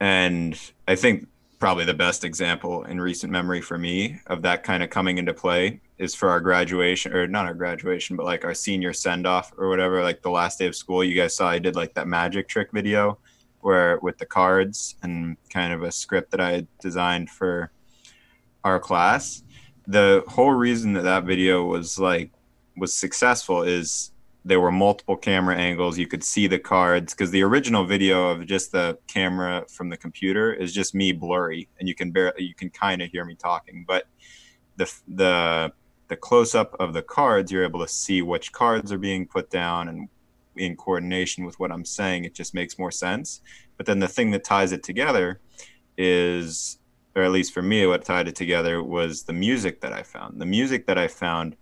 And I think probably the best example in recent memory for me of that kind of coming into play is for our graduation or not our graduation, but like our senior send off or whatever, like the last day of school. You guys saw I did like that magic trick video where with the cards and kind of a script that I had designed for our class. The whole reason that that video was like was successful is there were multiple camera angles. You could see the cards because the original video of just the camera from the computer is just me blurry, and you can barely you can kind of hear me talking. But the the the close up of the cards, you're able to see which cards are being put down and in coordination with what I'm saying. It just makes more sense. But then the thing that ties it together is, or at least for me, what tied it together was the music that I found. The music that I found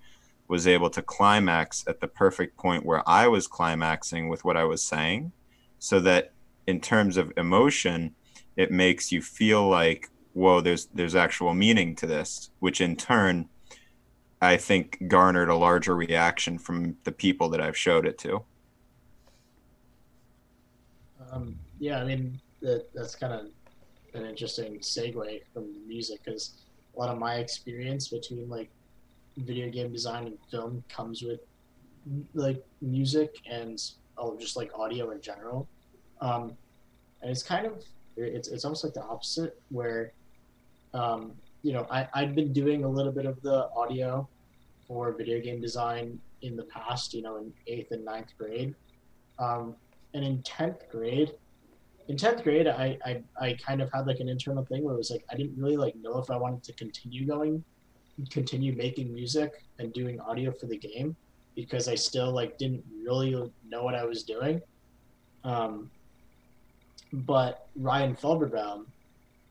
was able to climax at the perfect point where I was climaxing with what I was saying, so that in terms of emotion, it makes you feel like, whoa, there's there's actual meaning to this, which in turn, I think garnered a larger reaction from the people that I've showed it to. Um, yeah, I mean that that's kind of an interesting segue from music because a lot of my experience between like video game design and film comes with like music and oh, just like audio in general. Um, and it's kind of it's it's almost like the opposite where um, you know I I'd been doing a little bit of the audio for video game design in the past, you know, in eighth and ninth grade. Um, and in 10th grade in 10th grade I, I i kind of had like an internal thing where it was like i didn't really like know if i wanted to continue going continue making music and doing audio for the game because i still like didn't really know what i was doing. Um, but ryan felberbaum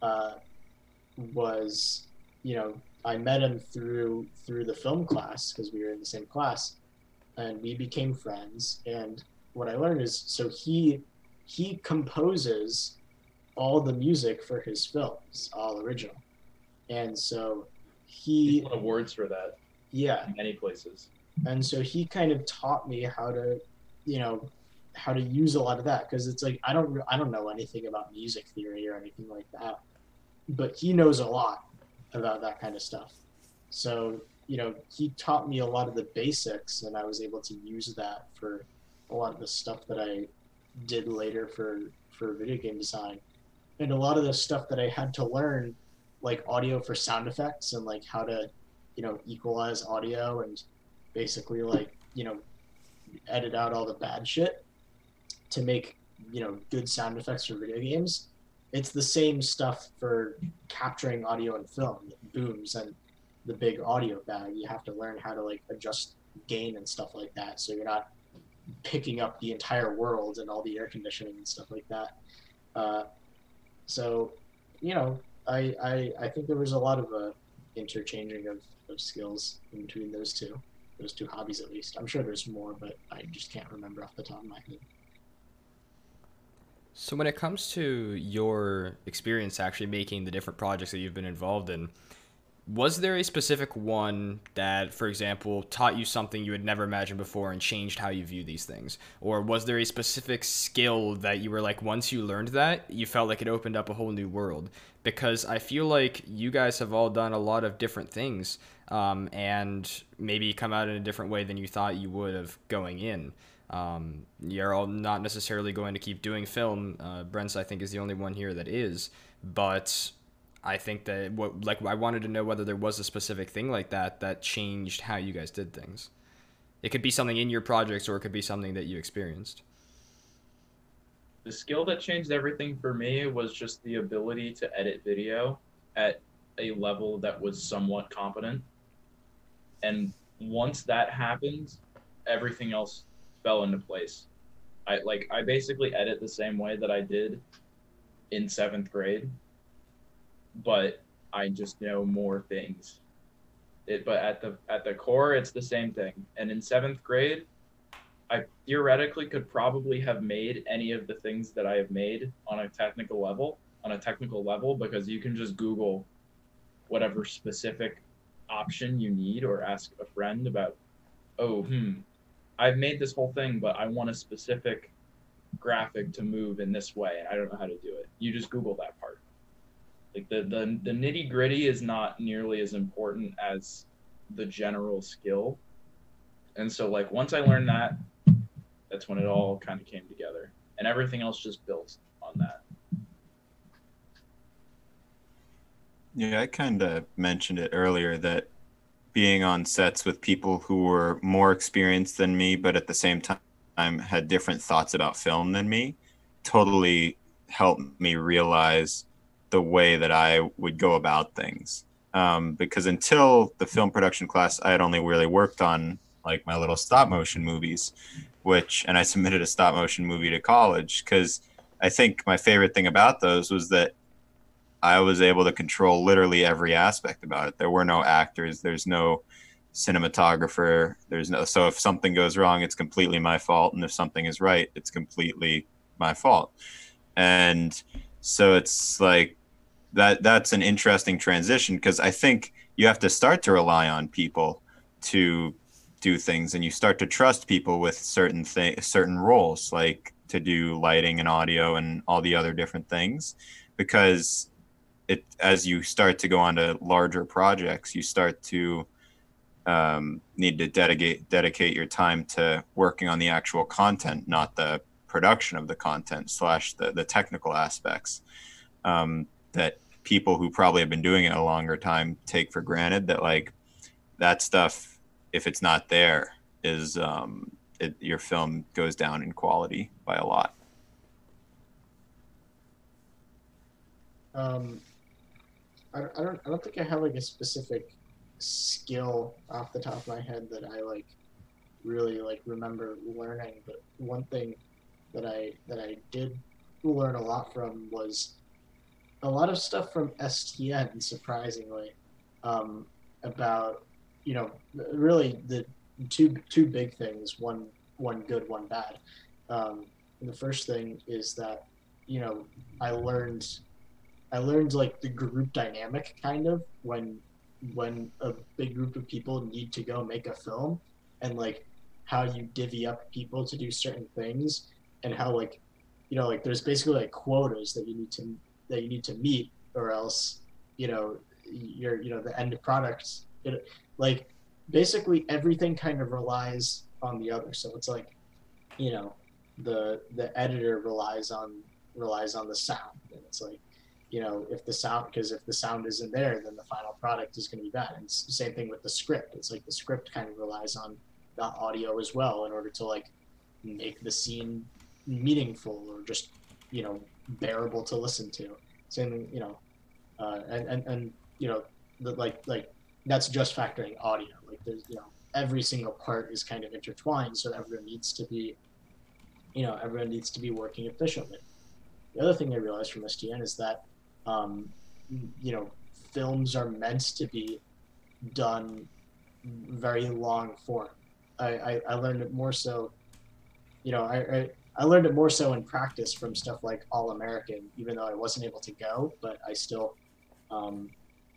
uh, was you know i met him through through the film class because we were in the same class and we became friends. And what I learned is so he he composes all the music for his films, all original, and so He won awards for that yeah, in many places. and so he kind of taught me how to, you know, how to use a lot of that because it's like I don't I don't know anything about music theory or anything like that, but he knows a lot about that kind of stuff. So you know he taught me a lot of the basics, and I was able to use that for a lot of the stuff that I did later for for video game design, and a lot of the stuff that I had to learn, like audio for sound effects and like how to, you know, equalize audio and basically like you know edit out all the bad shit to make you know good sound effects for video games. It's the same stuff for capturing audio and film booms and the big audio bag. You have to learn how to like adjust gain and stuff like that so you're not picking up the entire world and all the air conditioning and stuff like that. Uh, so you know I, I i think there was a lot of uh, interchanging of, of skills in between those two those two hobbies at least i'm sure there's more but i just can't remember off the top of my head So when it comes to your experience actually making the different projects that you've been involved in, was there a specific one that, for example, taught you something you had never imagined before and changed how you view these things? Or was there a specific skill that you were like, once you learned that, you felt like it opened up a whole new world? Because I feel like you guys have all done a lot of different things um, and maybe come out in a different way than you thought you would have going in. Um, you're all not necessarily going to keep doing film. Uh, Brent's, I think, is the only one here that is. But I think that what like I wanted to know whether there was a specific thing like that that changed how you guys did things. It could be something in your projects, or it could be something that you experienced. The skill that changed everything for me was just the ability to edit video at a level that was somewhat competent. And once that happened, everything else fell into place. I like I basically edit the same way that I did in 7th grade, but I just know more things. It but at the at the core it's the same thing. And in 7th grade, I theoretically could probably have made any of the things that I have made on a technical level, on a technical level, because you can just Google whatever specific option you need or ask a friend about, oh, hmm, I've made this whole thing, but I want a specific graphic to move in this way, and I don't know how to do it. You just Google that part. Like the the, the nitty gritty is not nearly as important as the general skill. And so like once I learned that, that's when it all kind of came together. And everything else just built on that. Yeah, I kind of mentioned it earlier that being on sets with people who were more experienced than me, but at the same time had different thoughts about film than me, totally helped me realize the way that I would go about things. Um, because until the film production class, I had only really worked on like my little stop motion movies, which, and I submitted a stop motion movie to college because I think my favorite thing about those was that I was able to control literally every aspect about it. There were no actors, there's no cinematographer, there's no so if something goes wrong, it's completely my fault, and if something is right, it's completely my fault. And so it's like that that's an interesting transition because I think you have to start to rely on people to do things and you start to trust people with certain things certain roles like to do lighting and audio and all the other different things. Because it as you start to go on to larger projects you start to um, need to dedicate dedicate your time to working on the actual content not the production of the content slash the, the technical aspects um, that people who probably have been doing it a longer time take for granted that like that stuff if it's not there is um, it, your film goes down in quality by a lot Um, I, I don't I don't think I have like a specific skill off the top of my head that I like really like remember learning. But one thing that I that I did learn a lot from was a lot of stuff from STN. Surprisingly, um, about you know really the two two big things. One one good, one bad. Um, the first thing is that you know I learned I learned like the group dynamic kind of when when a big group of people need to go make a film and like how you divvy up people to do certain things and how like you know like there's basically like quotas that you need to that you need to meet or else you know your you know the end product it, like basically everything kind of relies on the other. So it's like you know the the editor relies on relies on the sound. And it's like you know if the sound because if the sound isn't there then the final product is going to be bad. And same thing with the script. It's like the script kind of relies on the audio as well in order to like make the scene meaningful or just you know bearable to listen to. Same you know uh, and, and and you know the, like like that's just factoring audio. Like there's you know every single part is kind of intertwined so everyone needs to be you know everyone needs to be working efficiently. The other thing i realized from stn is that um, you know films are meant to be done very long form. I, I, I learned it more so you know I, I I learned it more so in practice from stuff like All American, even though I wasn't able to go, but I still, um,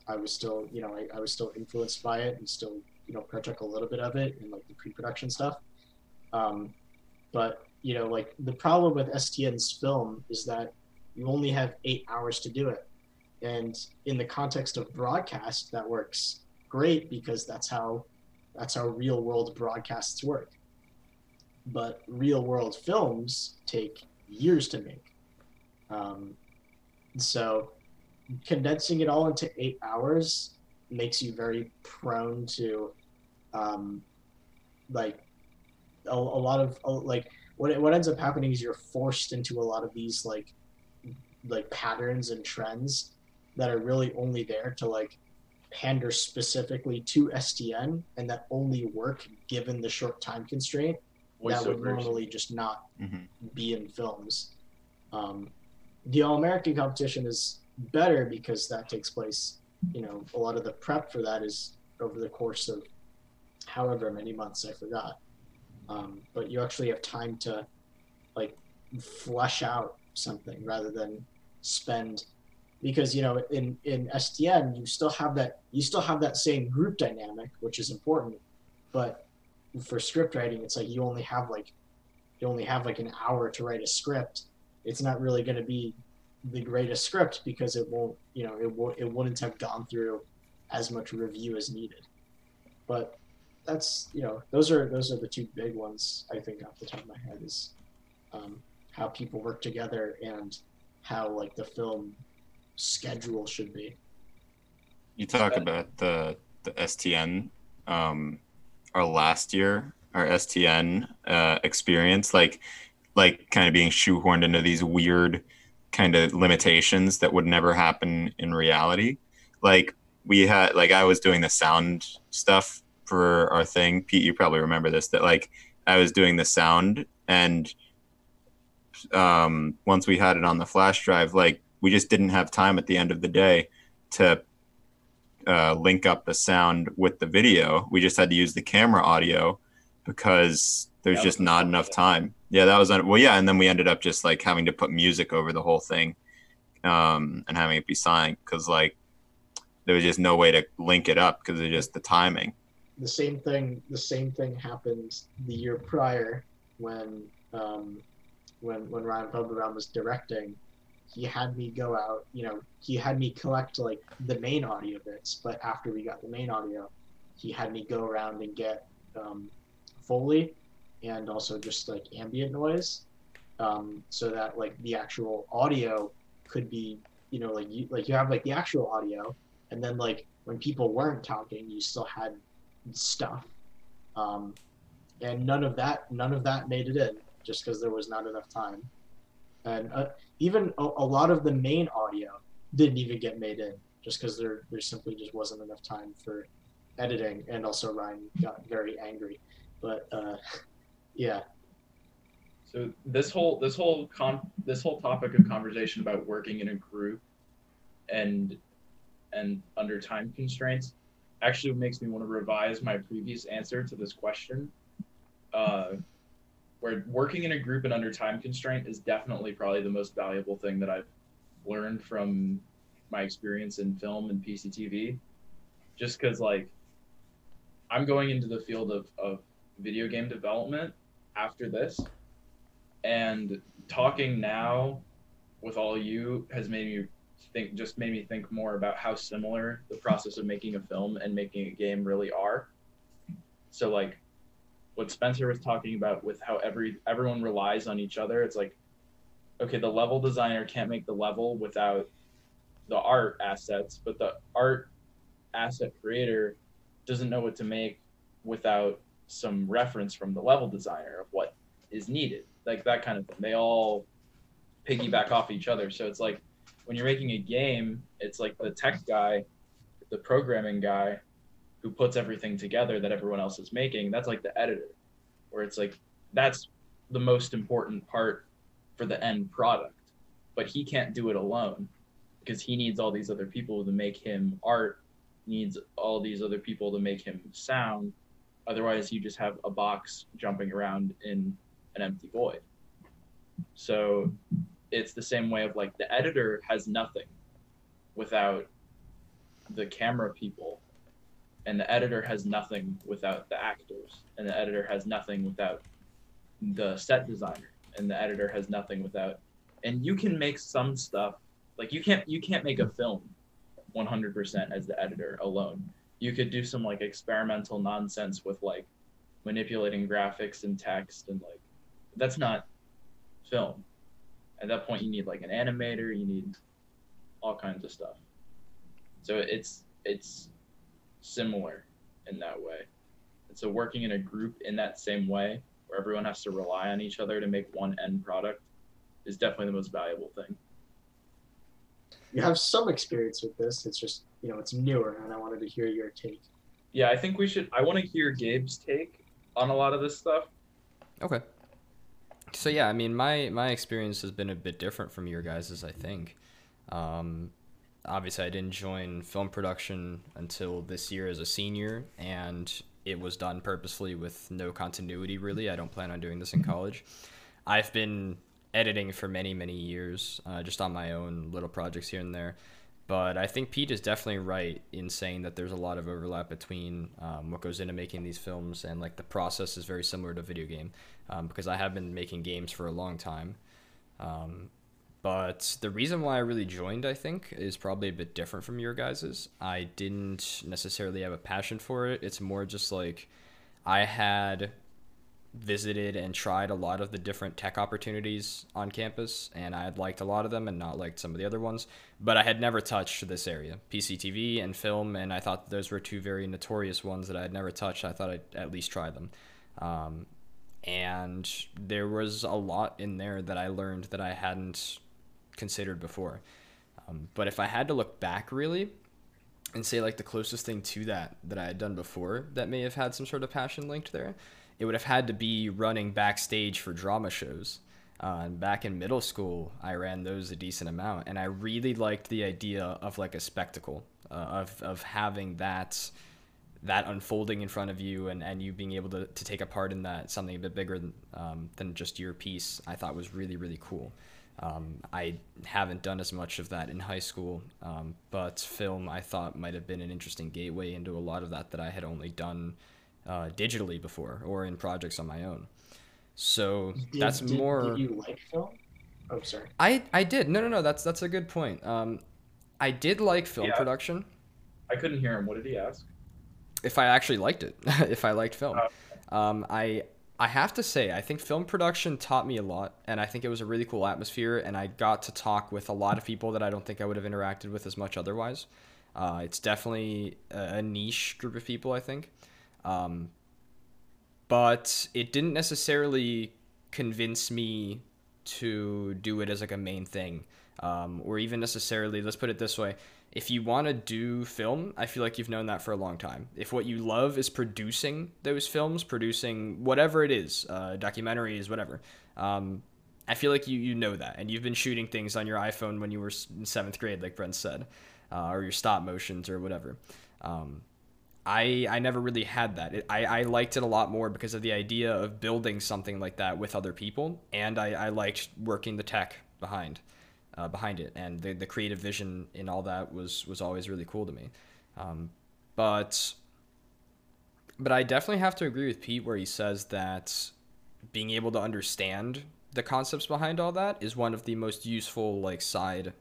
I was still, you know, I, I was still influenced by it and still, you know, partook a little bit of it in like the pre-production stuff. Um, but you know, like the problem with STN's film is that you only have eight hours to do it, and in the context of broadcast, that works great because that's how that's how real world broadcasts work but real world films take years to make. Um, so condensing it all into eight hours makes you very prone to um, like a, a lot of like what, what ends up happening is you're forced into a lot of these like like patterns and trends that are really only there to like pander specifically to STN and that only work given the short time constraint that would normally just not Mhm. be in films. Um, the All American competition is better because that takes place. You know, a lot of the prep for that is over the course of however many months I forgot. Um, but you actually have time to like flesh out something rather than spend because you know in in STN you still have that you still have that same group dynamic which is important but for script writing it's like you only have like you only have like an hour to write a script it's not really going to be the greatest script because it won't you know it, wo- it wouldn't have gone through as much review as needed. But that's you know those are those are the two big ones i think off the top of my head is um, how people work together and how like the film schedule should be. You talk about the the STN, um, our last year, our STN uh, experience, like like kind of being shoehorned into these weird kind of limitations that would never happen in reality. Like we had, like I was doing the sound stuff for our thing. Pete, you probably remember this. That like I was doing the sound, and um, once we had it on the flash drive, like we just didn't have time at the end of the day to uh, link up the sound with the video. We just had to use the camera audio because there's just not enough time. Yeah, that was un- well, yeah, and then we ended up just like having to put music over the whole thing, um, and having it be signed because like there was just no way to link it up because of just the timing. the same thing the same thing happened the year prior when um, when when Ryan Feldbaum was directing. He had me go out, you know, he had me collect like the main audio bits, but after we got the main audio, he had me go around and get um, Foley and also just like ambient noise, um, so that like the actual audio could be, you know, like you like you have like the actual audio, and then like when people weren't talking, you still had stuff. Um, and none of that none of that made it in just because there was not enough time. And uh, even a, a lot of the main audio didn't even get made in just because there there simply just wasn't enough time for editing and also ryan got very angry. But uh, yeah So this whole this whole con this whole topic of conversation about working in a group and and under time constraints actually makes me want to revise my previous answer to this question. Uh, where working in a group and under time constraint is definitely probably the most valuable thing that I've learned from my experience in film and PCTV. Just because like I'm going into the field of, of video game development after this. And talking now with all you has made me think just made me think more about how similar the process of making a film and making a game really are. So like what spencer was talking about with how every everyone relies on each other it's like okay the level designer can't make the level without the art assets but the art asset creator doesn't know what to make without some reference from the level designer of what is needed like that kind of thing. They all piggyback off each other. So it's like when you're making a game it's like the tech guy the programming guy who puts everything together that everyone else is making that's like the editor where it's like that's the most important part for the end product. But he can't do it alone because he needs all these other people to make him art needs all these other people to make him sound otherwise you just have a box jumping around in an empty void. So it's the same way of like the editor has nothing without the camera people and the editor has nothing without the actors and the editor has nothing without the set designer and the editor has nothing without and you can make some stuff like you can't you can't make a film 100% as the editor alone you could do some like experimental nonsense with like manipulating graphics and text and like that's not film. At that point you need like an animator you need all kinds of stuff. So it's it's similar in that way. And so working in a group in that same way where everyone has to rely on each other to make one end product is definitely the most valuable thing You have some experience with this. It's just you know it's newer, and I wanted to hear your take. yeah i think we should i want to hear gabe's take on a lot of this stuff Okay. So yeah, I mean, my my experience has been a bit different from your guys's. I think. Um, obviously, I didn't join film production until this year as a senior, and it was done purposefully with no continuity. Really, I don't plan on doing this in college. I've been editing for many many years, uh, just on my own little projects here and there. But I think Pete is definitely right in saying that there's a lot of overlap between um, what goes into making these films and like the process is very similar to video game um, because I have been making games for a long time. Um, but the reason why I really joined, I think, is probably a bit different from your guys's. I didn't necessarily have a passion for it. It's more just like I had visited and tried a lot of the different tech opportunities on campus, and I had liked a lot of them and not liked some of the other ones. But I had never touched this area, PCTV and film, and I thought those were two very notorious ones that I had never touched. I thought I'd at least try them. Um, and there was a lot in there that I learned that I hadn't considered before. Um, but if I had to look back really and say like the closest thing to that that I had done before that may have had some sort of passion linked there, it would have had to be running backstage for drama shows. Uh, and back in middle school, I ran those a decent amount, and I really liked the idea of like a spectacle uh, of of having that that unfolding in front of you and, and you being able to, to take a part in that something a bit bigger than, um, than just your piece i thought was really really cool um, i haven't done as much of that in high school um, but film i thought might have been an interesting gateway into a lot of that that i had only done uh, digitally before or in projects on my own so Did- that's did- more Did you like film? Oh, sorry. I, I did no no no that's that's a good point um, i did like film Yeah. production i couldn't hear him what did he ask if I actually liked it, if I liked film. Um, I I have to say, I think film production taught me a lot, and I think it was a really cool atmosphere, and I got to talk with a lot of people that I don't think I would have interacted with as much otherwise. Uh, it's definitely a, a niche group of people, I think. Um, but it didn't necessarily convince me to do it as like a main thing um, or even necessarily let's put it this way if you want to do film i feel like you've known that for a long time. If what you love is producing those films producing whatever it is uh, documentaries whatever um, i feel like you, you know that and you've been shooting things on your iphone when you were in seventh grade like brent said uh, or your stop motions or whatever. Um, I, I never really had that. It, I, I liked it a lot more because of the idea of building something like that with other people, and I, I liked working the tech behind uh, behind it, and the, the creative vision in all that was was always really cool to me. Um, but but I definitely have to agree with Pete where he says that being able to understand the concepts behind all that is one of the most useful like side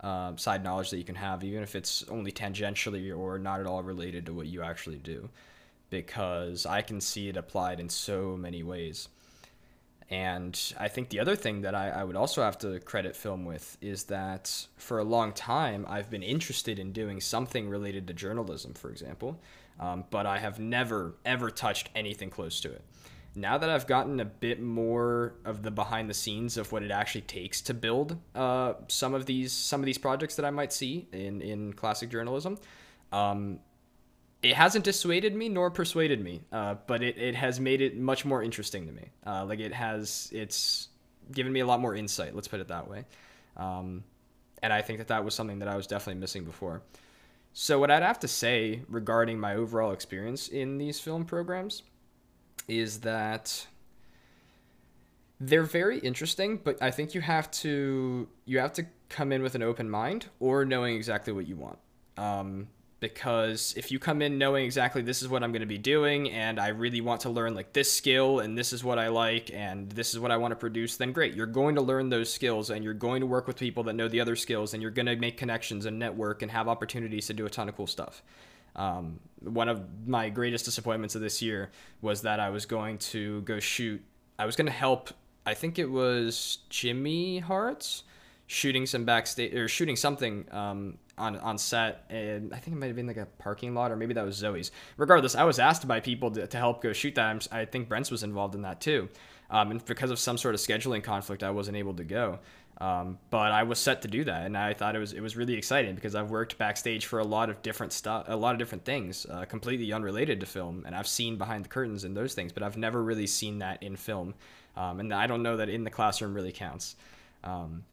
um, side knowledge that you can have, even if it's only tangentially or not at all related to what you actually do, because I can see it applied in so many ways. And I think the other thing that I, I, would also have to credit film with is that for a long time I've been interested in doing something related to journalism, for example, um, but I have never, ever touched anything close to it now that I've gotten a bit more of the behind the scenes of what it actually takes to build uh, some of these some of these projects that I might see in in classic journalism, um, it hasn't dissuaded me nor persuaded me, uh, but it, it has made it much more interesting to me. Uh, like it has it's given me a lot more insight. Let's put it that way, um, and I think that that was something that I was definitely missing before. So what I'd have to say regarding my overall experience in these film programs is that they're very interesting, but I think you have to you have to come in with an open mind or knowing exactly what you want. Um, because if you come in knowing exactly this is what I'm going to be doing and I really want to learn like this skill and this is what I like and this is what I want to produce, then great. You're going to learn those skills and you're going to work with people that know the other skills and you're going to make connections and network and have opportunities to do a ton of cool stuff. Um, one of my greatest disappointments of this year was that I was going to go shoot. I was going to help. I think it was Jimmy Hart's shooting some backstage or shooting something um, on on set, and I think it might have been like a parking lot or maybe that was Zoe's. Regardless, I was asked by people to, to help go shoot that. I think Brent's was involved in that too, um, and because of some sort of scheduling conflict, I wasn't able to go. Um, but I was set to do that, and I thought it was it was really exciting because I've worked backstage for a lot of different stuff, a lot of different things, uh, completely unrelated to film, and I've seen behind the curtains and those things, but I've never really seen that in film, um, and I don't know that in the classroom really counts. Um,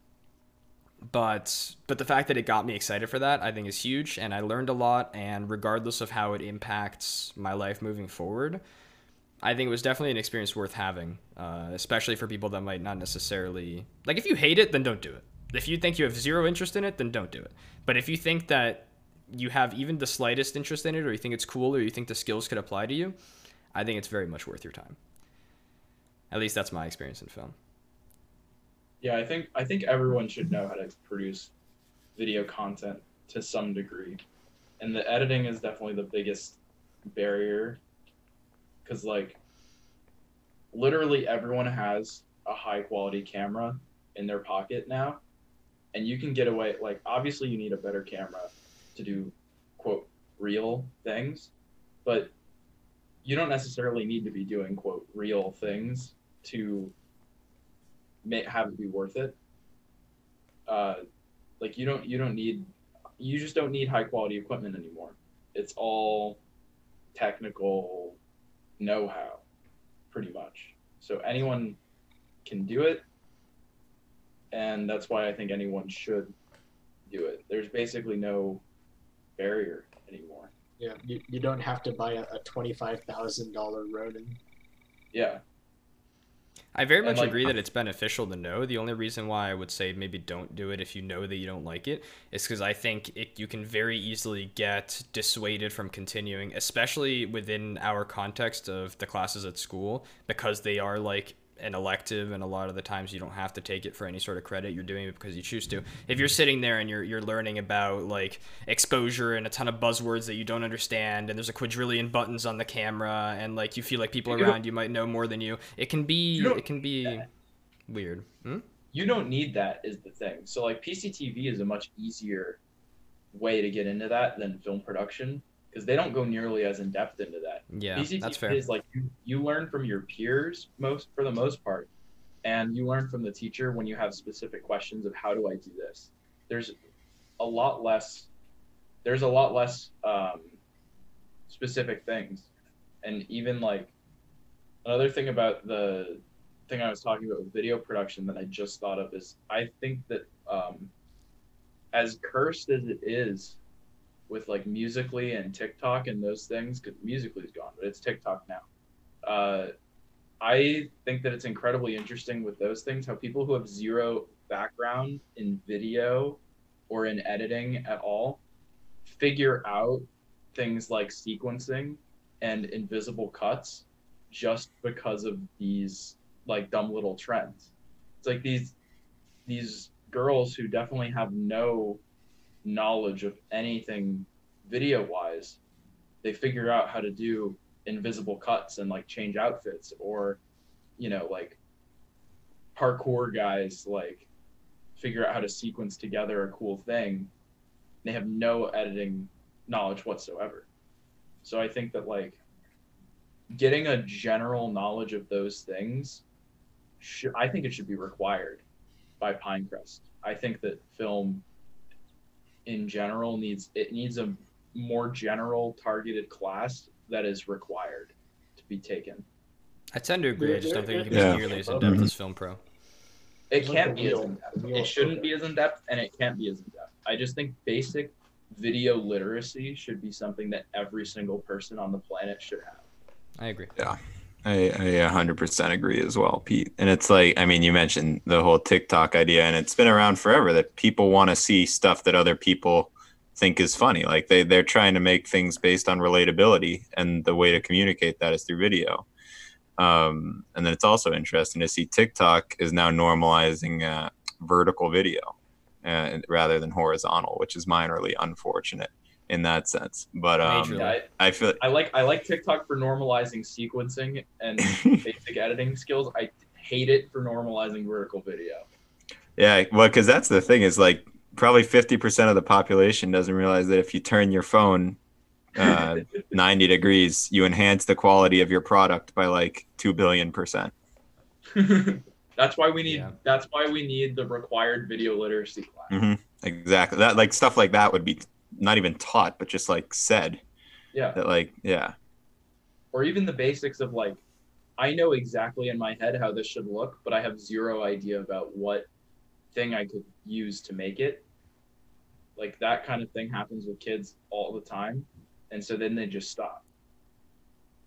but but the fact that it got me excited for that, I think, is huge, and I learned a lot. And regardless of how it impacts my life moving forward, I think it was definitely an experience worth having, uh, especially for people that might not necessarily like. If you hate it, then don't do it. If you think you have zero interest in it, then don't do it. But if you think that you have even the slightest interest in it, or you think it's cool, or you think the skills could apply to you, I think it's very much worth your time. At least that's my experience in film. Yeah, I think I think everyone should know how to produce video content to some degree, and the editing is definitely the biggest barrier because like literally everyone has a high quality camera in their pocket now and you can get away like obviously you need a better camera to do quote real things but you don't necessarily need to be doing quote real things to make, have it be worth it. Uh, like you don't you don't need you just don't need high quality equipment anymore. It's all technical know-how, pretty much. So anyone can do it, and that's why I think anyone should do it. There's basically no barrier anymore. Yeah, you, you don't have to buy a, a twenty-five thousand dollar Ronin. Yeah, I very much like, agree that it's beneficial to know. The only reason why I would say maybe don't do it if you know that you don't like it is because I think it, you can very easily get dissuaded from continuing, especially within our context of the classes at school, because they are like an elective and a lot of the times you don't have to take it for any sort of credit. You're doing it because you choose to. If you're sitting there and you're you're learning about like exposure and a ton of buzzwords that you don't understand and there's a quadrillion buttons on the camera and like you feel like people around you might know more than you it can be it can be weird. Hmm? you don't need that is the thing. So like pctv is a much easier way to get into that than film production because they don't go nearly as in depth into that. Yeah, PCT that's fair. Is like you, you learn from your peers most for the most part, and you learn from the teacher when you have specific questions of how do I do this. There's a lot less. There's a lot less um, specific things, and even like another thing about the thing I was talking about with video production that I just thought of is I think that um, as cursed as it is with like Musical.ly and TikTok and those things because Musical.ly is gone, but it's TikTok now. Uh, I think that it's incredibly interesting with those things how people who have zero background in video or in editing at all figure out things like sequencing and invisible cuts just because of these like dumb little trends. it's like these these girls who definitely have no knowledge of anything video wise they figure out how to do invisible cuts and like change outfits or you know like parkour guys like figure out how to sequence together a cool thing. They have no editing knowledge whatsoever. So i think that like getting a general knowledge of those things should, i think it should be required by pinecrest. I think that film in general needs it needs a more general targeted class that is required to be taken. I tend to agree. I just don't think it can be Yeah. nearly as in depth as Film Pro. It can't be as in depth. It shouldn't be as in depth, and it can't be as in depth. I just think basic video literacy should be something that every single person on the planet should have. I agree. I, I 100% agree as well, Pete. And it's like, I mean, you mentioned the whole TikTok idea, and it's been around forever that people want to see stuff that other people think is funny. Like they, they're trying to make things based on relatability, and the way to communicate that is through video. Um, and then it's also interesting to see TikTok is now normalizing uh, vertical video uh, rather than horizontal, which is minorly unfortunate in that sense. But um, Yeah, I, I feel I like I like TikTok for normalizing sequencing and basic editing skills. I hate it for normalizing vertical video. Yeah, well, because that's the thing is like probably 50% of the population doesn't realize that if you turn your phone uh, 90 degrees, you enhance the quality of your product by like 2 billion percent. that's why we need Yeah. that's why we need the required video literacy class. hmm Exactly. That like stuff like that would be not even taught, but just like said Yeah. that like, yeah. or even the basics of like I know exactly in my head how this should look, but I have zero idea about what thing I could use to make it. Like that kind of thing happens with kids all the time, and so then they just stop.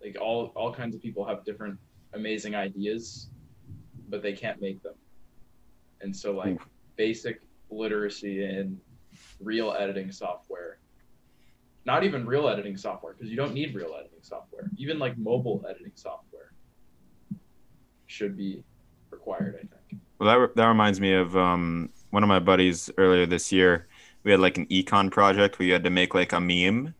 Like all all kinds of people have different amazing ideas, but they can't make them. And so like basic literacy in real editing software not even real editing software because you don't need real editing software even like mobile editing software should be required i think Well, that, re- that reminds me of um, one of my buddies earlier this year. We had like an econ project where you had to make like a meme,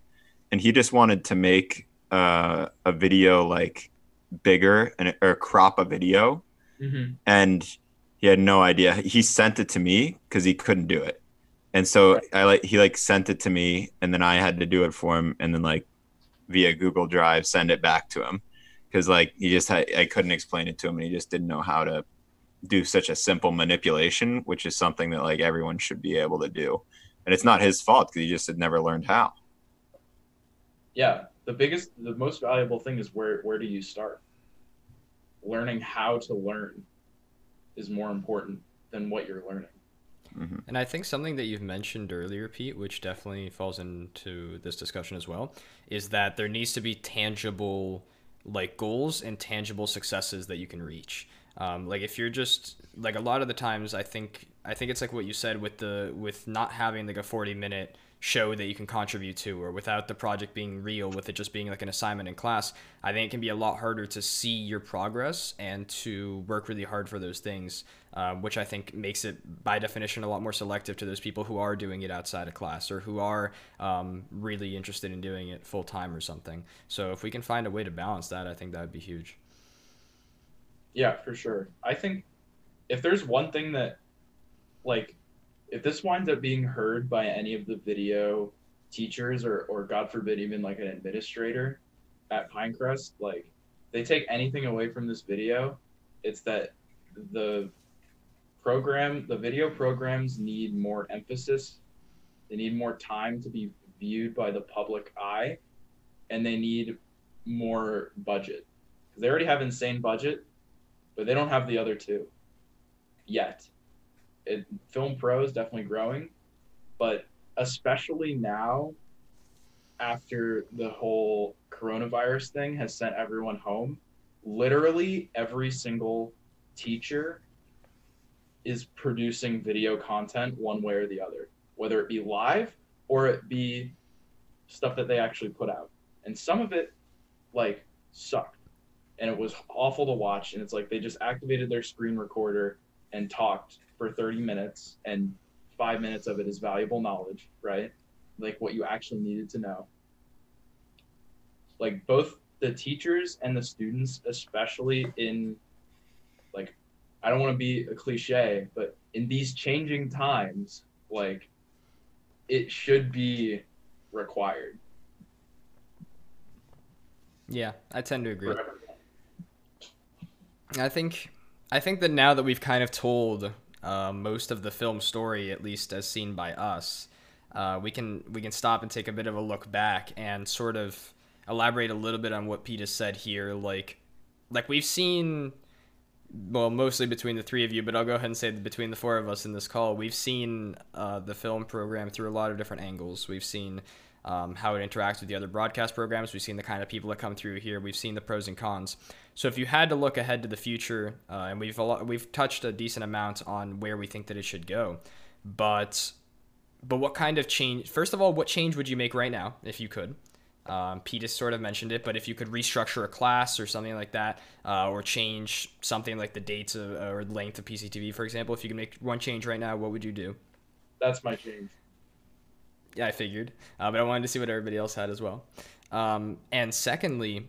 and he just wanted to make uh, a video like bigger and or crop a video, mm-hmm. and he had no idea. He sent it to me because he couldn't do it, and so Right. I like he like sent it to me, and then I had to do it for him, and then like via Google Drive send it back to him because like he just had, I couldn't explain it to him, and he just didn't know how to do such a simple manipulation, which is something that like everyone should be able to do. And it's not his fault because he just had never learned how. yeah the biggest the most valuable thing is where where do you start learning how to learn is more important than what you're learning hmm And I think something that you've mentioned earlier, Pete, which definitely falls into this discussion as well, is that there needs to be tangible like goals and tangible successes that you can reach. Um, like if you're just like a lot of the times, I think I think it's like what you said with the with not having like a 40 minute show that you can contribute to, or without the project being real, with it just being like an assignment in class. I think it can be a lot harder to see your progress and to work really hard for those things, um, which I think makes it by definition a lot more selective to those people who are doing it outside of class or who are um, really interested in doing it full time or something. So if we can find a way to balance that, I think that would be huge. Yeah, for sure. I think if there's one thing that, like, if this winds up being heard by any of the video teachers or, or God forbid, even like an administrator at Pinecrest, like, they take anything away from this video, it's that the program, the video programs need more emphasis. They need more time to be viewed by the public eye, and they need more budget. Because they already have insane budget, but they don't have the other two yet. It, Film Pro is definitely growing, but especially now, after the whole coronavirus thing has sent everyone home, literally every single teacher is producing video content one way or the other, whether it be live or it be stuff that they actually put out. And some of it, like, sucked and it was awful to watch. And it's like they just activated their screen recorder and talked for 30 minutes and five minutes of it is valuable knowledge, right? Like what you actually needed to know. Like both the teachers and the students, especially in like, I don't want to be a cliche, but in these changing times, like, it should be required. Yeah, I tend to agree. I think I think that now that we've kind of told uh, most of the film story, at least as seen by us, uh, we can we can stop and take a bit of a look back and sort of elaborate a little bit on what Pete has said here. Like, like we've seen, well, mostly between the three of you, but I'll go ahead and say that between the four of us in this call, we've seen uh, the film program through a lot of different angles. We've seen um, how it interacts with the other broadcast programs. We've seen the kind of people that come through here. We've seen the pros and cons. So if you had to look ahead to the future, uh, and we've a lot, we've touched a decent amount on where we think that it should go, but but what kind of change? First of all, what change would you make right now if you could? Um, Pete has sort of mentioned it, but if you could restructure a class or something like that, uh, or change something like the dates of, or length of PCTV, for example, if you could make one change right now, what would you do? That's my change. Yeah, I figured, uh, but I wanted to see what everybody else had as well. Um, and secondly,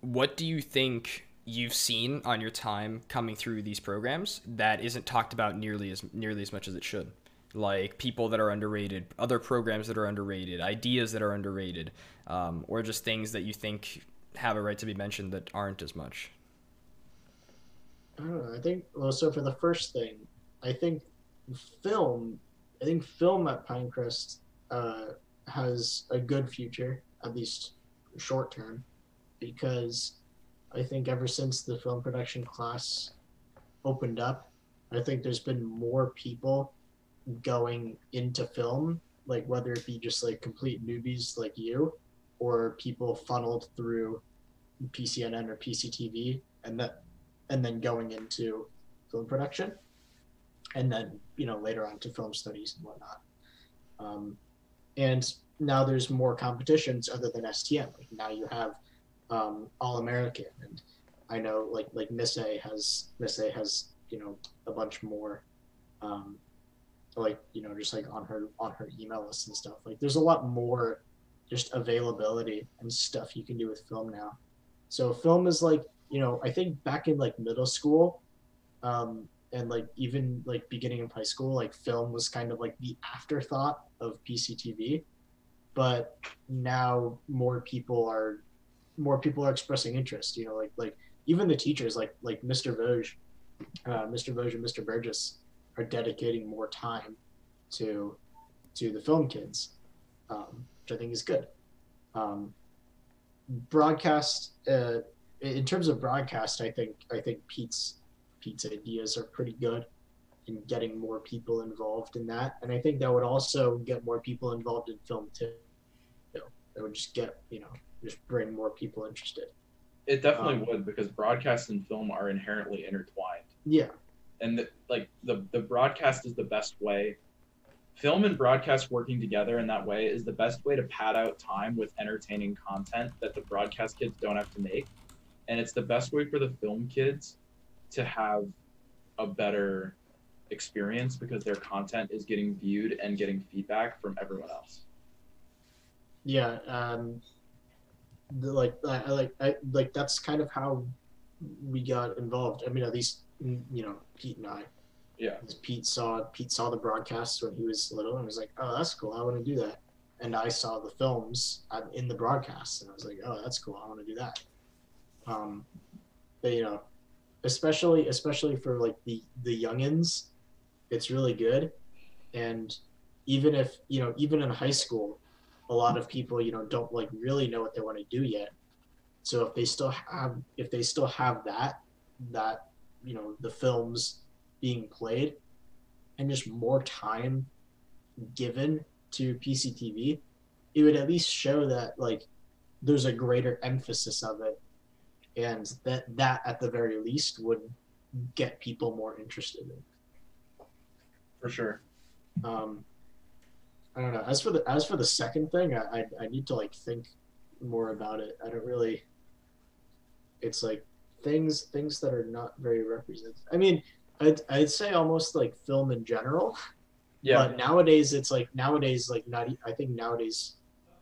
what do you think you've seen on your time coming through these programs that isn't talked about nearly as nearly as much as it should? Like people that are underrated, other programs that are underrated, ideas that are underrated, um, or just things that you think have a right to be mentioned that aren't as much. I don't know. I think well, so for the first thing, I think film. I think film at Pinecrest uh, has a good future, at least short term, because I think ever since the film production class opened up, I think there's been more people going into film, like whether it be just like complete newbies like you, or people funneled through PCNN or PCTV, and that and then going into film production, and then you know later on to film studies and whatnot. Um, and now there's more competitions other than STN. Like now you have um, All American, and I know like like Miss A has Miss A has you know a bunch more, um, like you know just like on her on her email list and stuff. Like there's a lot more just availability and stuff you can do with film now. So film is like you know I think back in like middle school, um, and like even like beginning of high school, like film was kind of like the afterthought of PCTV, but now more people are more people are expressing interest. You know, like like even the teachers, like like Mr. Vosge, uh, Mr. Vosge and Mr. Burgess, are dedicating more time to to the film kids, um, which I think is good. Um, broadcast, uh, in terms of broadcast, I think I think Pete's Pete's ideas are pretty good in getting more people involved in that, and I think that would also get more people involved in film too. That would just get you know just bring more people interested. It definitely Um, would because broadcast and film are inherently intertwined. Yeah, and the, like the the broadcast is the best way film and broadcast working together in that way is the best way to pad out time with entertaining content that the broadcast kids don't have to make and it's the best way for the film kids to have a better experience because their content is getting viewed and getting feedback from everyone else yeah. Um, the, like I, like I like that's kind of how we got involved. I mean, at least you know Pete and I. yeah Pete saw Pete saw the broadcasts when he was little and was like, "Oh, that's cool. I want to do that." And I saw the films uh, in the broadcasts, and I was like, "Oh, that's cool. I want to do that." Um, but you know, especially especially for like the the youngins, it's really good. And even if you know, even in high school, a lot of people you know don't like really know what they want to do yet. So if they still have if they still have that that you know the films being played and just more time given to PCTV, it would at least show that like there's a greater emphasis of it and that that at the very least would get people more interested in. for sure Um, I don't know. As for the as for the second thing, I, I I need to like think more about it. I don't really. It's like things things that are not very represented. I mean, I'd, I'd say almost like film in general. Yeah. But nowadays, it's like nowadays, like not. I think nowadays,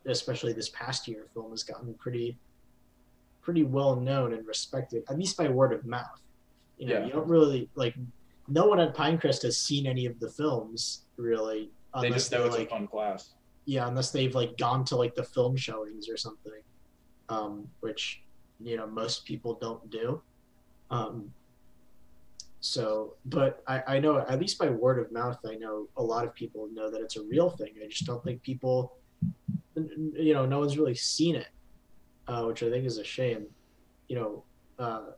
especially this past year, film has gotten pretty, pretty well known and respected, at least by word of mouth. You know, Yeah. you don't really like. No one at Pinecrest has seen any of the films really, they unless just know it's like a fun class. yeah, unless they've like gone to like the film showings or something, um, which you know most people don't do. Um, so, but I, I know at least by word of mouth, I know a lot of people know that it's a real thing. I just don't think people, you know, no one's really seen it, uh, which I think is a shame. You know, uh,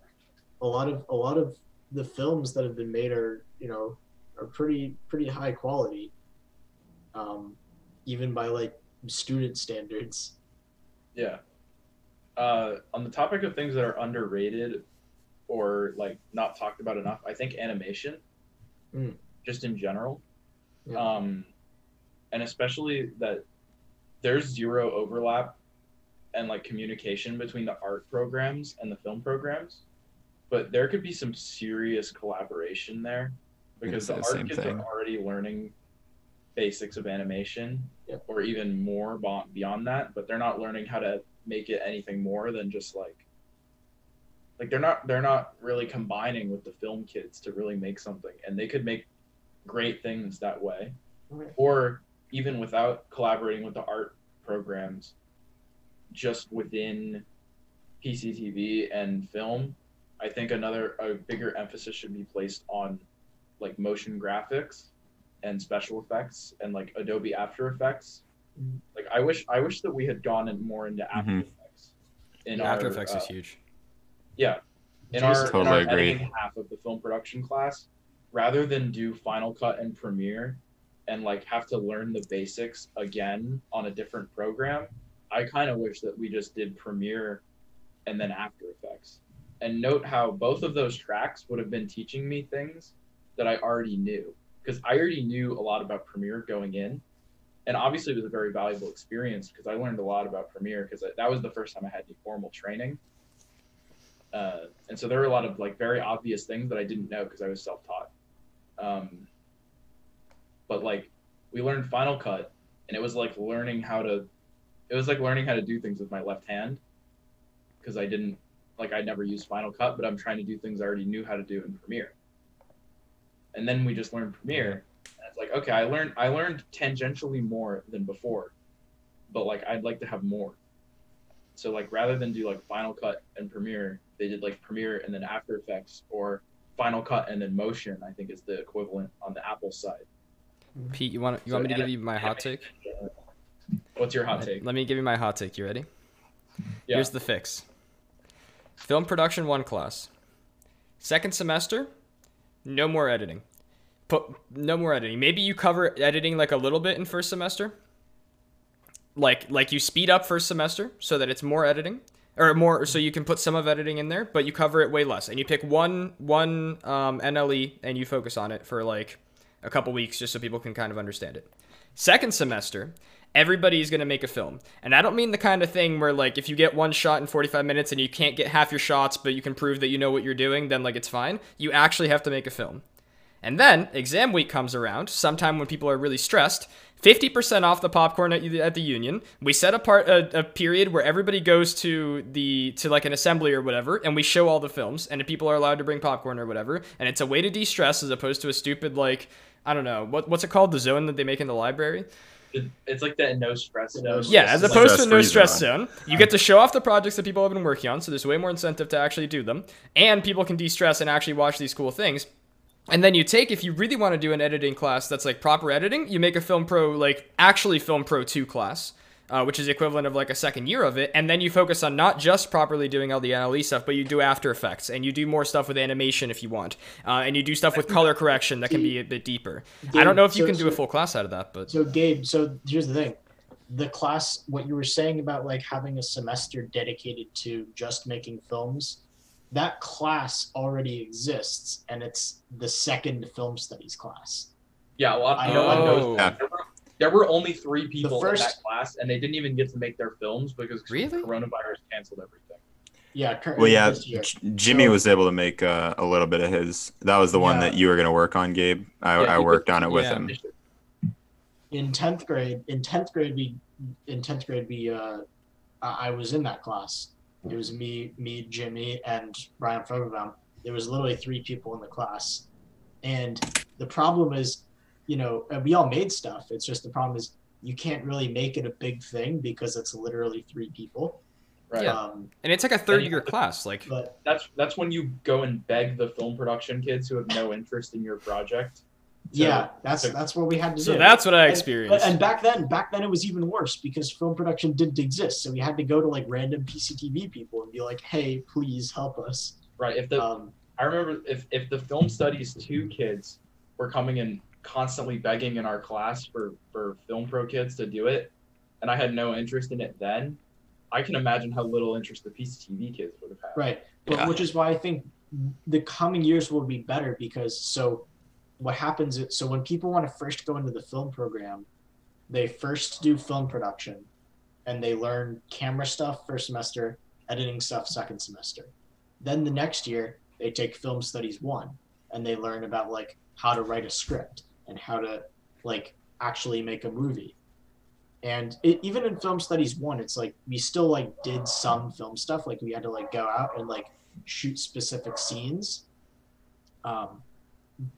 a lot of a lot of the films that have been made are you know are pretty pretty high quality. Um, even by like student standards. Yeah. Uh, on the topic of things that are underrated or like not talked about enough, I think animation, Mm. just in general, Yeah. um, and especially that there's zero overlap and like communication between the art programs and the film programs, but there could be some serious collaboration there because the the art same kids thing. are already learning basics of animation Yep. or even more beyond that, but they're not learning how to make it anything more than just like like they're not they're not really combining with the film kids to really make something and they could make great things that way Right. or even without collaborating with the art programs just within PCTV and film I think another a bigger emphasis should be placed on like motion graphics and special effects and like Adobe After Effects Mhm. Like I wish I wish that we had gone in more into After Mhm. Effects in Yeah, After our, Effects uh, is huge. yeah. In Jeez. our, in Totally our agree. editing half of the film production class, rather than do Final Cut and Premiere and like have to learn the basics again on a different program, I kind of wish that we just did Premiere and then After Effects. And note how both of those tracks would have been teaching me things that I already knew because I already knew a lot about Premiere going in. And obviously, it was a very valuable experience because I learned a lot about Premiere because that was the first time I had any formal training. Uh, and so there were a lot of like very obvious things that I didn't know because I was self-taught. Um, but like we learned Final Cut, and it was like learning how to. It was like learning how to do things with my left hand, because I didn't like I never used Final Cut, but I'm trying to do things I already knew how to do in Premiere. And then we just learned Premiere, it's like okay, I learned I learned tangentially more than before, but like I'd like to have more. So like rather than do like Final Cut and Premiere, they did like Premiere and then After Effects or Final Cut and then Motion. I think is the equivalent on the Apple side. Pete, you want you So want me to give you my hot take? What's your hot take? Let me give you my hot take. You ready? Yeah. Here's the fix. Film production one class. Second semester, no more editing. Put no more editing. Maybe you cover editing like a little bit in first semester. Like like you speed up first semester so that it's more editing or more so you can put some of editing in there, but you cover it way less. And you pick one one um, NLE and you focus on it for like a couple weeks just so people can kind of understand it. Second semester, everybody's going to make a film. And I don't mean the kind of thing where like if you get one shot in 45 minutes and you can't get half your shots but you can prove that you know what you're doing, then like it's fine. You actually have to make a film. And then exam week comes around, sometime when people are really stressed. 50% off the popcorn at, at the union. We set apart a, a period where everybody goes to the to like an assembly or whatever, and we show all the films, and people are allowed to bring popcorn or whatever. And it's a way to de-stress as opposed to a stupid like I don't know what what's it called the zone that they make in the library. It's like that no stress zone. Yeah, as It's opposed to no Stress-free stress zone. zone, you get to show off the projects that people have been working on, so there's way more incentive to actually do them, and people can de-stress and actually watch these cool things. And then you take, if you really want to do an editing class that's like proper editing, you make a Film Pro, like actually Film Pro 2 class, uh, which is the equivalent of like a second year of it. And then you focus on not just properly doing all the NLE stuff, but you do After Effects and you do more stuff with animation if you want. Uh, and you do stuff with color correction that can be a bit deeper. I don't know if you So- can do a full class out of that, but So Gabe, so here's the thing. The class what you were saying about like having a semester dedicated to just making films, that class already exists and it's the second film studies class. Yeah, a lot. I no one knows. Oh. that. There, were, there were only three people in that class, and they didn't even get to make their films because Really? coronavirus canceled everything. Yeah. Currently Well, yeah, this year. J- Jimmy So- was able to make uh, a little bit of his. That was the one Yeah. that you were gonna work on, Gabe. I, Yeah, I worked did- on it with yeah. him. in tenth grade, in tenth grade, we in tenth grade we uh, I I was in that class. It was me, me, Jimmy, and Brian Fogelbaum. There was literally three people in the class, and the problem is, you know, we all made stuff. It's just the problem is you can't really make it a big thing because it's literally three people. Right. Yeah. Um, And it's like a third year class. Like, but That's that's when you go and beg the film production kids who have no interest in your project. To- yeah, that's to- that's what we had to so do. that's what I And- experienced. And, back then, back then it was even worse because film production didn't exist. So we had to go to like random PCTV people and be like, "Hey, please help us." right. If the Um, I remember if if the film studies two kids were coming and constantly begging in our class for for film pro kids to do it, and I had no interest in it then, I can imagine how little interest the PCTV kids would have had. right, but Yeah. which is why I think the coming years will be better because so what happens is so when people want to first go into the film program, they first do film production, and they learn camera stuff first semester, editing stuff second semester. Then the next year they take film studies one, and they learn about like how to write a script and how to like actually make a movie. And it, even in film studies one, it's like we still like did some film stuff, like we had to like go out and like shoot specific scenes. Um,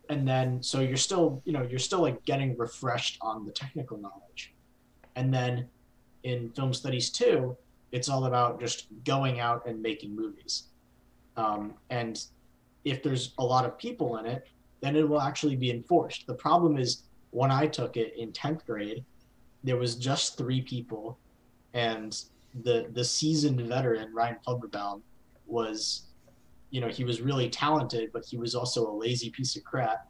and then so you're still you know you're still like getting refreshed on the technical knowledge. And then in film studies two it's all about just going out and making movies. Um, and if there's a lot of people in it then it will actually be enforced. The problem is when i took it in 10th grade there was just three people and the the seasoned veteran ryan Fulberbaum was you know, he was really talented, but he was also a lazy piece of crap,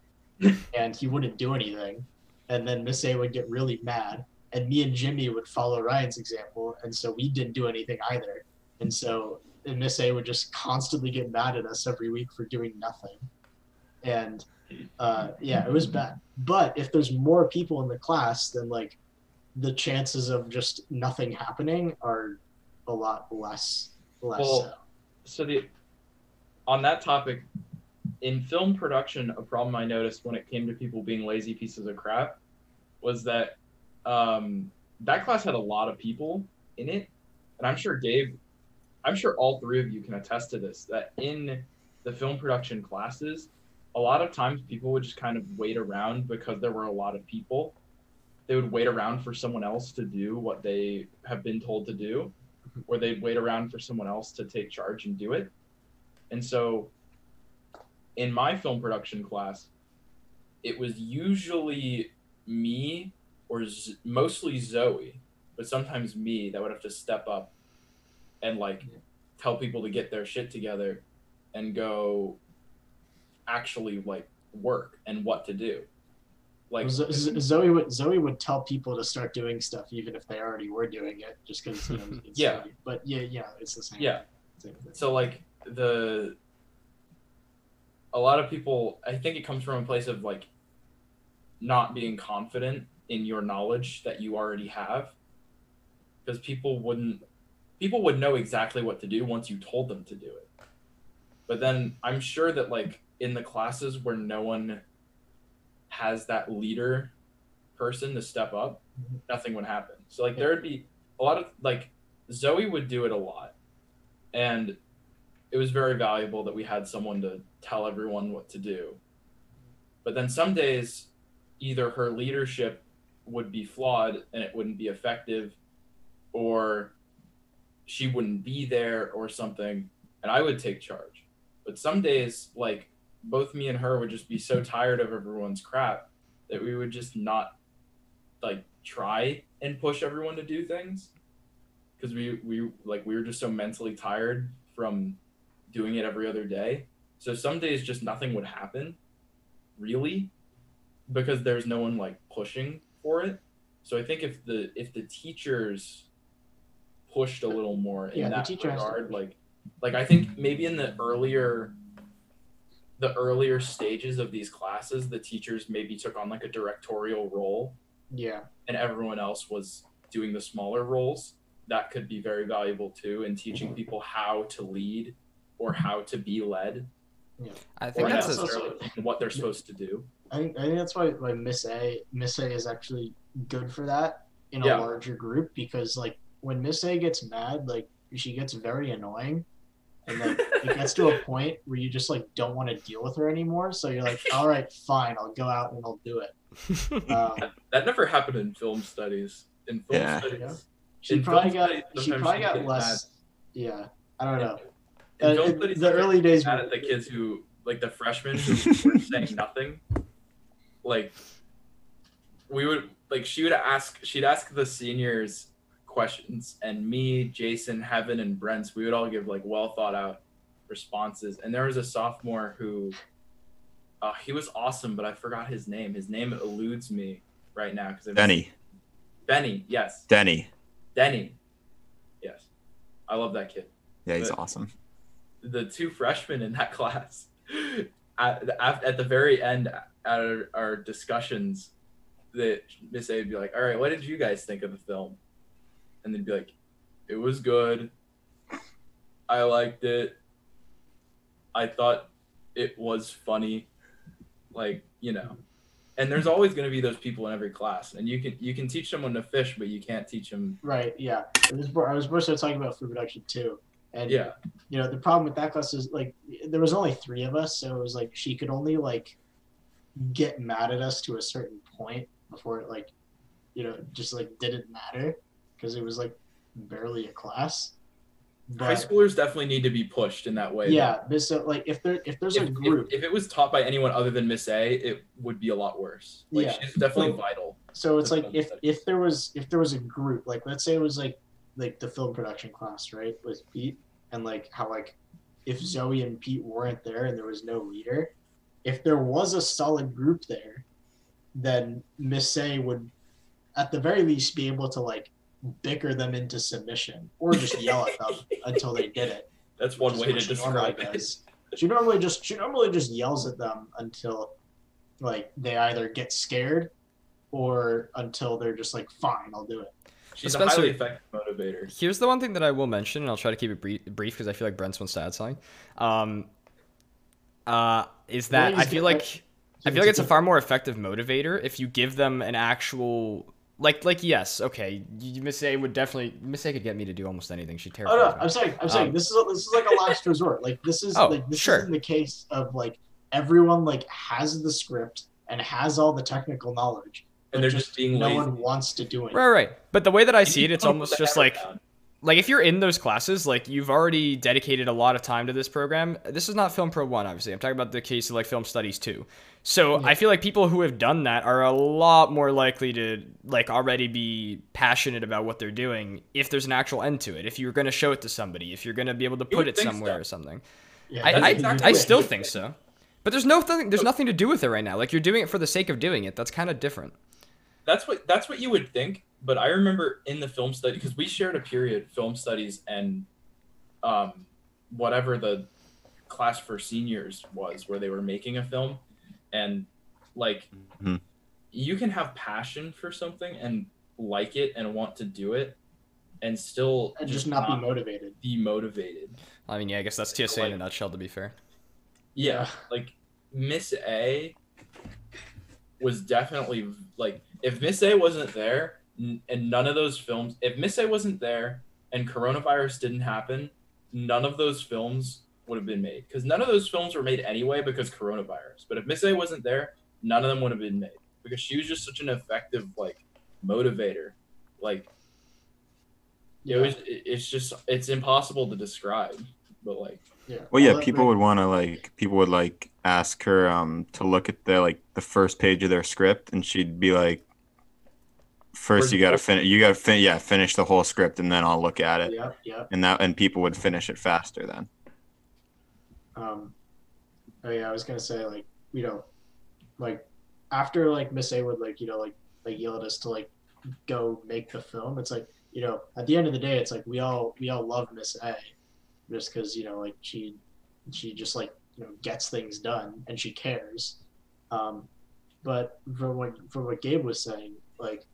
and he wouldn't do anything. And then Miss A would get really mad, and me and Jimmy would follow Ryan's example, and so we didn't do anything either. And so and Miss A would just constantly get mad at us every week for doing nothing. And uh, yeah, it was bad. But if there's more people in the class, then like the chances of just nothing happening are a lot less less Well, so. so the on that topic in film production a problem i noticed when it came to people being lazy pieces of crap was that um, that class had a lot of people in it. And i'm sure gabe i'm sure all three of you can attest to this that in the film production classes a lot of times people would just kind of wait around because there were a lot of people. They would wait around for someone else to do what they have been told to do or they'd wait around for someone else to take charge and do it and so in my film production class, it was usually me or Z- mostly Zoe, but sometimes me that would have to step up and like Yeah. tell people to get their shit together and go actually like work and what to do. Like Zo- Z- Zoe would Zoe would tell people to start doing stuff even if they already were doing it, just because you know. It's Yeah. Zoe. But yeah, yeah, it's the same. yeah, Same so like the a lot of people i think it comes from a place of like not being confident in your knowledge that you already have. Because people wouldn't people would know exactly what to do once you told them to do it. But then i'm sure that like in the classes where no one has that leader person to step up Mhm. nothing would happen. So like there would be a lot of like zoe would do it a lot. And it was very valuable that we had someone to tell everyone what to do. But then some days, either her leadership would be flawed and it wouldn't be effective, or she wouldn't be there or something, and I would take charge. But some days, like both me and her would just be so tired of everyone's crap that we would just not like try and push everyone to do things because we we like we were just so mentally tired from doing it every other day. So some days just nothing would happen, really, because there's no one like pushing for it. So I think if the if the teachers pushed a little more in Yeah, that has to regard, like like I think maybe in the earlier the earlier stages of these classes, the teachers maybe took on like a directorial role Yeah. and everyone else was doing the smaller roles. that could be very valuable too in teaching mm-hmm. people how to lead or how to be led I think or that's that's a, also- what they're supposed to do. I think I think that's why why Miss A Miss A is actually good for that in a Yeah. larger group because like when Miss A gets mad, like she gets very annoying. And like it gets to a point where you just like don't want to deal with her anymore. So you're like, all right, fine, I'll go out and I'll do it. Um, That never happened in film studies. In film Yeah. studies, Yeah. she probably got she probably got gets less. Yeah, I don't know. In Uh, film in studies, the early days, mad at the kids who like the freshmen who were saying nothing. Like we would like she would ask she'd ask the seniors questions and me, Jason, Heaven, and Brent, we would all give like well thought out responses. And there was a sophomore who uh, he was awesome, but I forgot his name. His name eludes me right now because Denny. Benny, yes. Denny. Denny. Yes. I love that kid. Yeah, he's But- awesome. The two freshmen in that class at, at, the very end at our, our discussions that miss a would be like all right what did you guys think of the film? And they'd be like it was good. I liked it. I thought it was funny. Like you know. And there's always going to be those people in every class and you can you can teach someone to fish but you can't teach them right? Yeah, I was more so talking about food production too. And yeah you know the problem with that class is like there was only three of us so it was like she could only like get mad at us to a certain point before it like you know just like didn't matter because it was like barely a class But, high schoolers definitely need to be pushed in that way yeah but so like if there if there's if, a group If, it was taught by anyone other than Miss A, it would be a lot worse. Like Yeah. she's definitely Well, vital. so it's like if study. if there was if there was a group like let's say it was like like the film production class right with pete and like how like if zoe and pete weren't there and there was no leader if there was a solid group there then miss a would at the very least be able to like bicker them into submission or just yell at them until they did it That's one way to describe it. does. She normally just she normally just yells at them until like they either get scared or until they're just like fine, I'll do it. She's Spencer- a highly effective motivator. Here's the one thing that I will mention, and I'll try to keep it brief because I feel like Brent's wants to add something. Um, uh, is that I feel like I feel like it's a far more effective motivator if you give them an actual like like yes okay you- Miss A would definitely Miss A could get me to do almost anything she Oh no. I'm saying I'm saying Um, this is this is like a last resort. Like this is Oh, like this sure. isn't the case of like everyone like has the script and has all the technical knowledge. And they're just being no lazy. one wants to do it. Right, right. But the way that I You see it, it's almost just like down. like if you're in those classes, like you've already dedicated a lot of time to this program. This is not Film Pro One, obviously. I'm talking about the case of like film studies too. So Yeah. I feel like people who have done that are a lot more likely to like already be passionate about what they're doing if there's an actual end to it. If you're going to show it to somebody, if you're going to be able to You put it somewhere so. or something. Yeah, I, I, exactly I still think so. But there's no th- there's oh. nothing to do with it right now. Like you're doing it for the sake of doing it. That's kind of different. That's what that's what you would think. But I remember in the film study because we shared a period film studies and um, whatever the class for seniors was where they were making a film and like Mhm. you can have passion for something and like it and want to do it and still and just not be motivated. be motivated. I mean, yeah, I guess that's TSA in a nutshell. To be fair. Yeah, like Miss A was definitely like if Miss A wasn't there and none of those films, if Miss A wasn't there and coronavirus didn't happen, none of those films would have been made because none of those films were made anyway because coronavirus. But if Miss A wasn't there, none of them would have been made because she was just such an effective like motivator. Like it was, it's just it's impossible to describe, but like Yeah. Well, yeah, people would want to like people would like ask her um to look at the like the first page of their script, and she'd be like, first you got to finish, you got to fin- yeah, finish the whole script, and then I'll look at it, Yeah, yep. and that and people would finish it faster then. Um, oh yeah, I was gonna say like you know, like after like Miss A would like you know like like yell at us to like go make the film. It's like you know at the end of the day, it's like we all we all love Miss A, just because you know like she she just like you know gets things done and she cares. Um, but from what from what Gabe was saying, like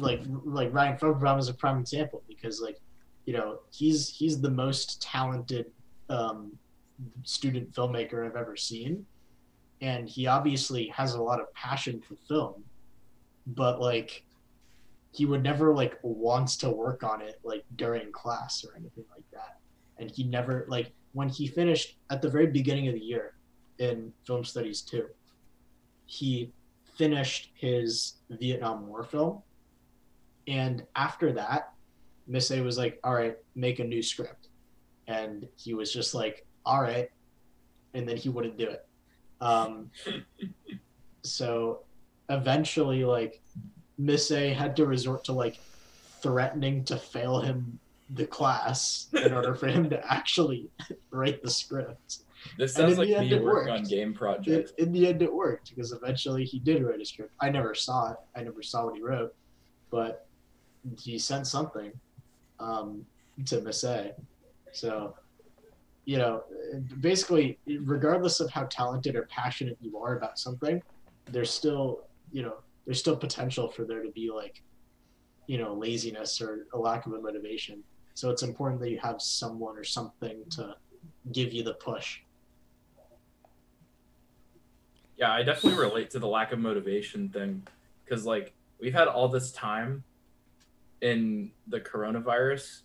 like like Ryan Fogelbaum is a prime example because like you know he's he's the most talented um, student filmmaker I've ever seen, and he obviously has a lot of passion for film, but like he would never like wants to work on it like during class or anything like that, and he never like when he finished at the very beginning of the year in film studies too, he finished his Vietnam War film, and after that, Miss A was like, "All right, make a new script," and he was just like, "All right," and then he wouldn't do it. Um, so eventually, like Miss A had to resort to like threatening to fail him the class in order for him to actually write the script. This sounds like me working on game In, projects. in the end, it worked because eventually he did write a script. I never saw it. I never saw what he wrote, but he sent something um, to Miss A. So, you know, basically, regardless of how talented or passionate you are about something, there's still, you know, there's still potential for there to be like, you know, laziness or a lack of a motivation. So it's important that you have someone or something to give you the push. Yeah, I definitely relate to the lack of motivation thing because like we've had all this time in the coronavirus,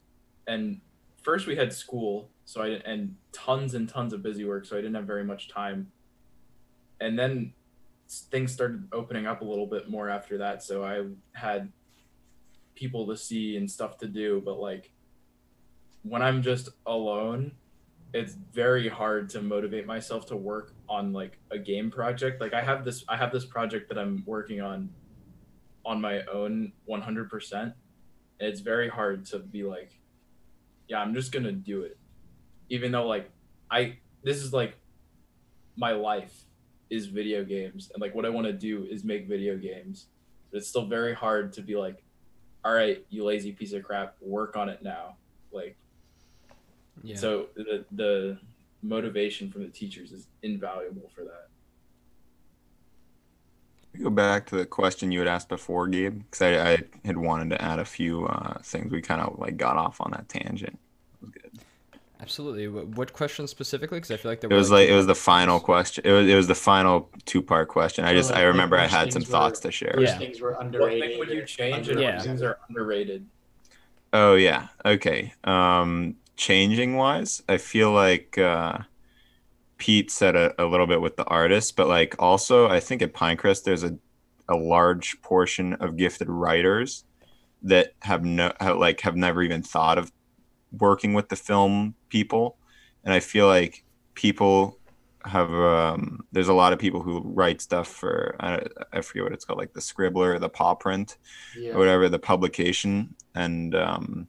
and first we had school, so I and tons and tons of busy work, so I didn't have very much time, and then things started opening up a little bit more after that, so I had people to see and stuff to do, but like when I'm just alone it's very hard to motivate myself to work on like a game project. Like i have this i have this project that i'm working on on my own 100% and it's very hard to be like yeah i'm just gonna do it even though like i this is like my life is video games and like what i want to do is make video games but it's still very hard to be like all right you lazy piece of crap work on it now like Yeah. so the the motivation from the teachers is invaluable for that. Go back to the question you had asked before, Gabe, because I, I had wanted to add a few uh, things. We kind of like got off on that tangent. It was good. Absolutely. What, what question specifically? Because I feel like there It was like it was the final question. It was it was the final two part question. I just like, I remember I had some things thoughts were- to share. Which Yeah. things were What underrated? thing would you change and Yeah. things are underrated? Oh yeah. Okay. Um changing wise, I feel like uh Pete said a, a little bit with the artists, but like also I think at Pinecrest there's a a large portion of gifted writers that have no have, like have never even thought of working with the film people. And I feel like people have um there's a lot of people who write stuff for I, I forget what it's called like the scribbler the paw print Yeah. or whatever the publication and um,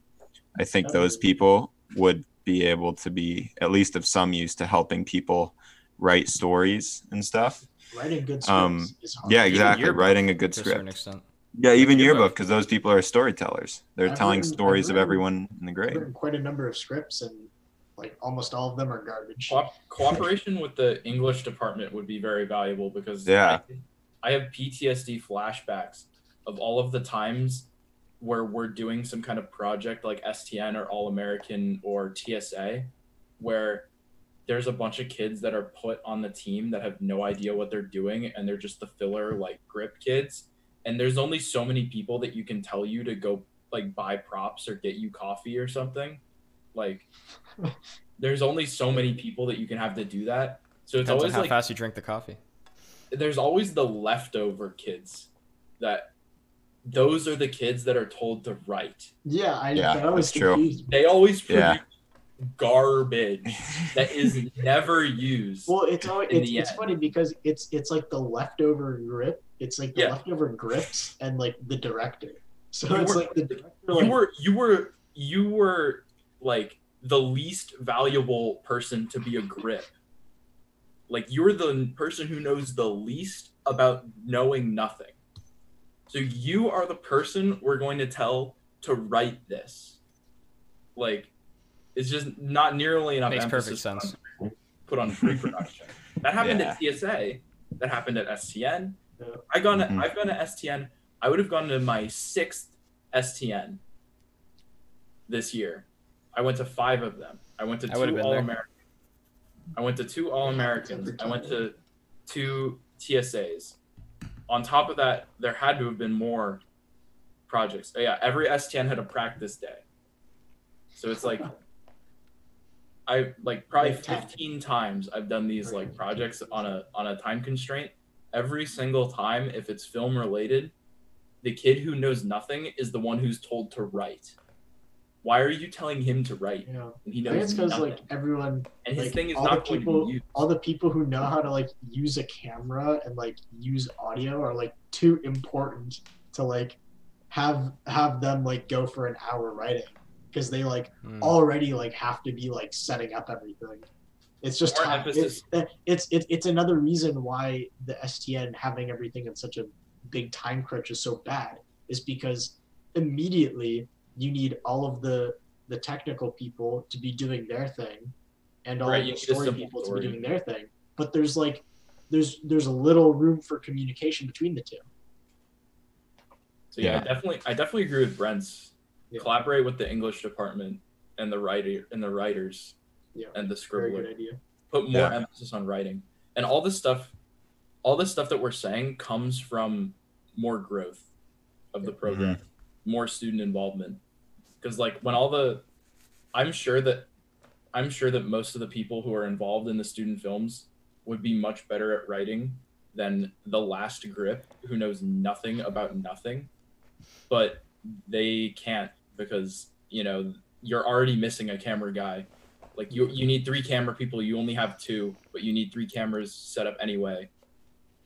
i think those people would be able to be at least of some use to helping people write stories and stuff Writing good scripts Um, is yeah exactly writing a good to a certain script extent. yeah even Yearbook. yearbook because those people are storytellers they're I've telling written- I've stories of everyone in the I've grade written quite a number of scripts, and like almost all of them are garbage. Co- cooperation with the English department would be very valuable because Yeah. I, I have PTSD flashbacks of all of the times where we're doing some kind of project like STN or All American or TSA, where there's a bunch of kids that are put on the team that have no idea what they're doing and they're just the filler like grip kids. And there's only so many people that you can tell you to go like buy props or get you coffee or something. Like there's only so many people that you can have to do that. So it's Depends on always how like fast you drink the coffee. there's always the leftover kids that those are the kids that are told to write Yeah, I Yeah, that always that's true. confused me. they always produce Yeah. garbage that is never used Well, it's always, it's, it's funny because it's it's like the leftover grip. It's like the Yeah. leftover grips and like the director. So You it's were- like the director. you Like, were you were you were like the least valuable person to be a grip like you're the person who knows the least about knowing nothing so you are the person we're going to tell to write this like it's just not nearly enough Makes emphasis perfect sense. on- put on pre-production that happened Yeah. at tsa that happened at stn Yeah. i gone Mhm. i've gone to stn i would have gone to my sixth STN this year. I went to five of them. I went to I two All Americans. I went to two All Americans. I went to two TSAs. On top of that, there had to have been more projects. Oh, yeah, every STN had a practice day. So it's like I like probably 15 times I've done these like projects on a on a time constraint. Every single time, if it's film related, the kid who knows nothing is the one who's told to write. Why are you telling him to write You know, when he I think knows it's because like everyone, and his like, thing is all the not going to people, all the people who know how to like use a camera and like use audio are like too important to like have have them like go for an hour writing because they like Hmm. already like have to be like setting up everything. It's just time. emphasis. It's, it's it's it's another reason why the STN having everything in such a big time crunch is so bad. Is because immediately you need all of the the technical people to be doing their thing, and all Right, of the story people story. to be doing their thing. But there's like there's there's a little room for communication between the two. So yeah, Yeah. I definitely I definitely agree with Brent's. Yeah. Collaborate with the English department and the writer and the writers Yeah. and the Very scribbler. good idea. Put more Yeah. emphasis on writing. And all this stuff all this stuff that we're saying comes from more growth of the program, mm-hmm. more student involvement. Because like when all the I'm sure that I'm sure that most of the people who are involved in the student films would be much better at writing than the last grip who knows nothing about nothing. But they can't because, you know, you're already missing a camera guy. Like you you need three camera people, you only have two, but you need three cameras set up anyway.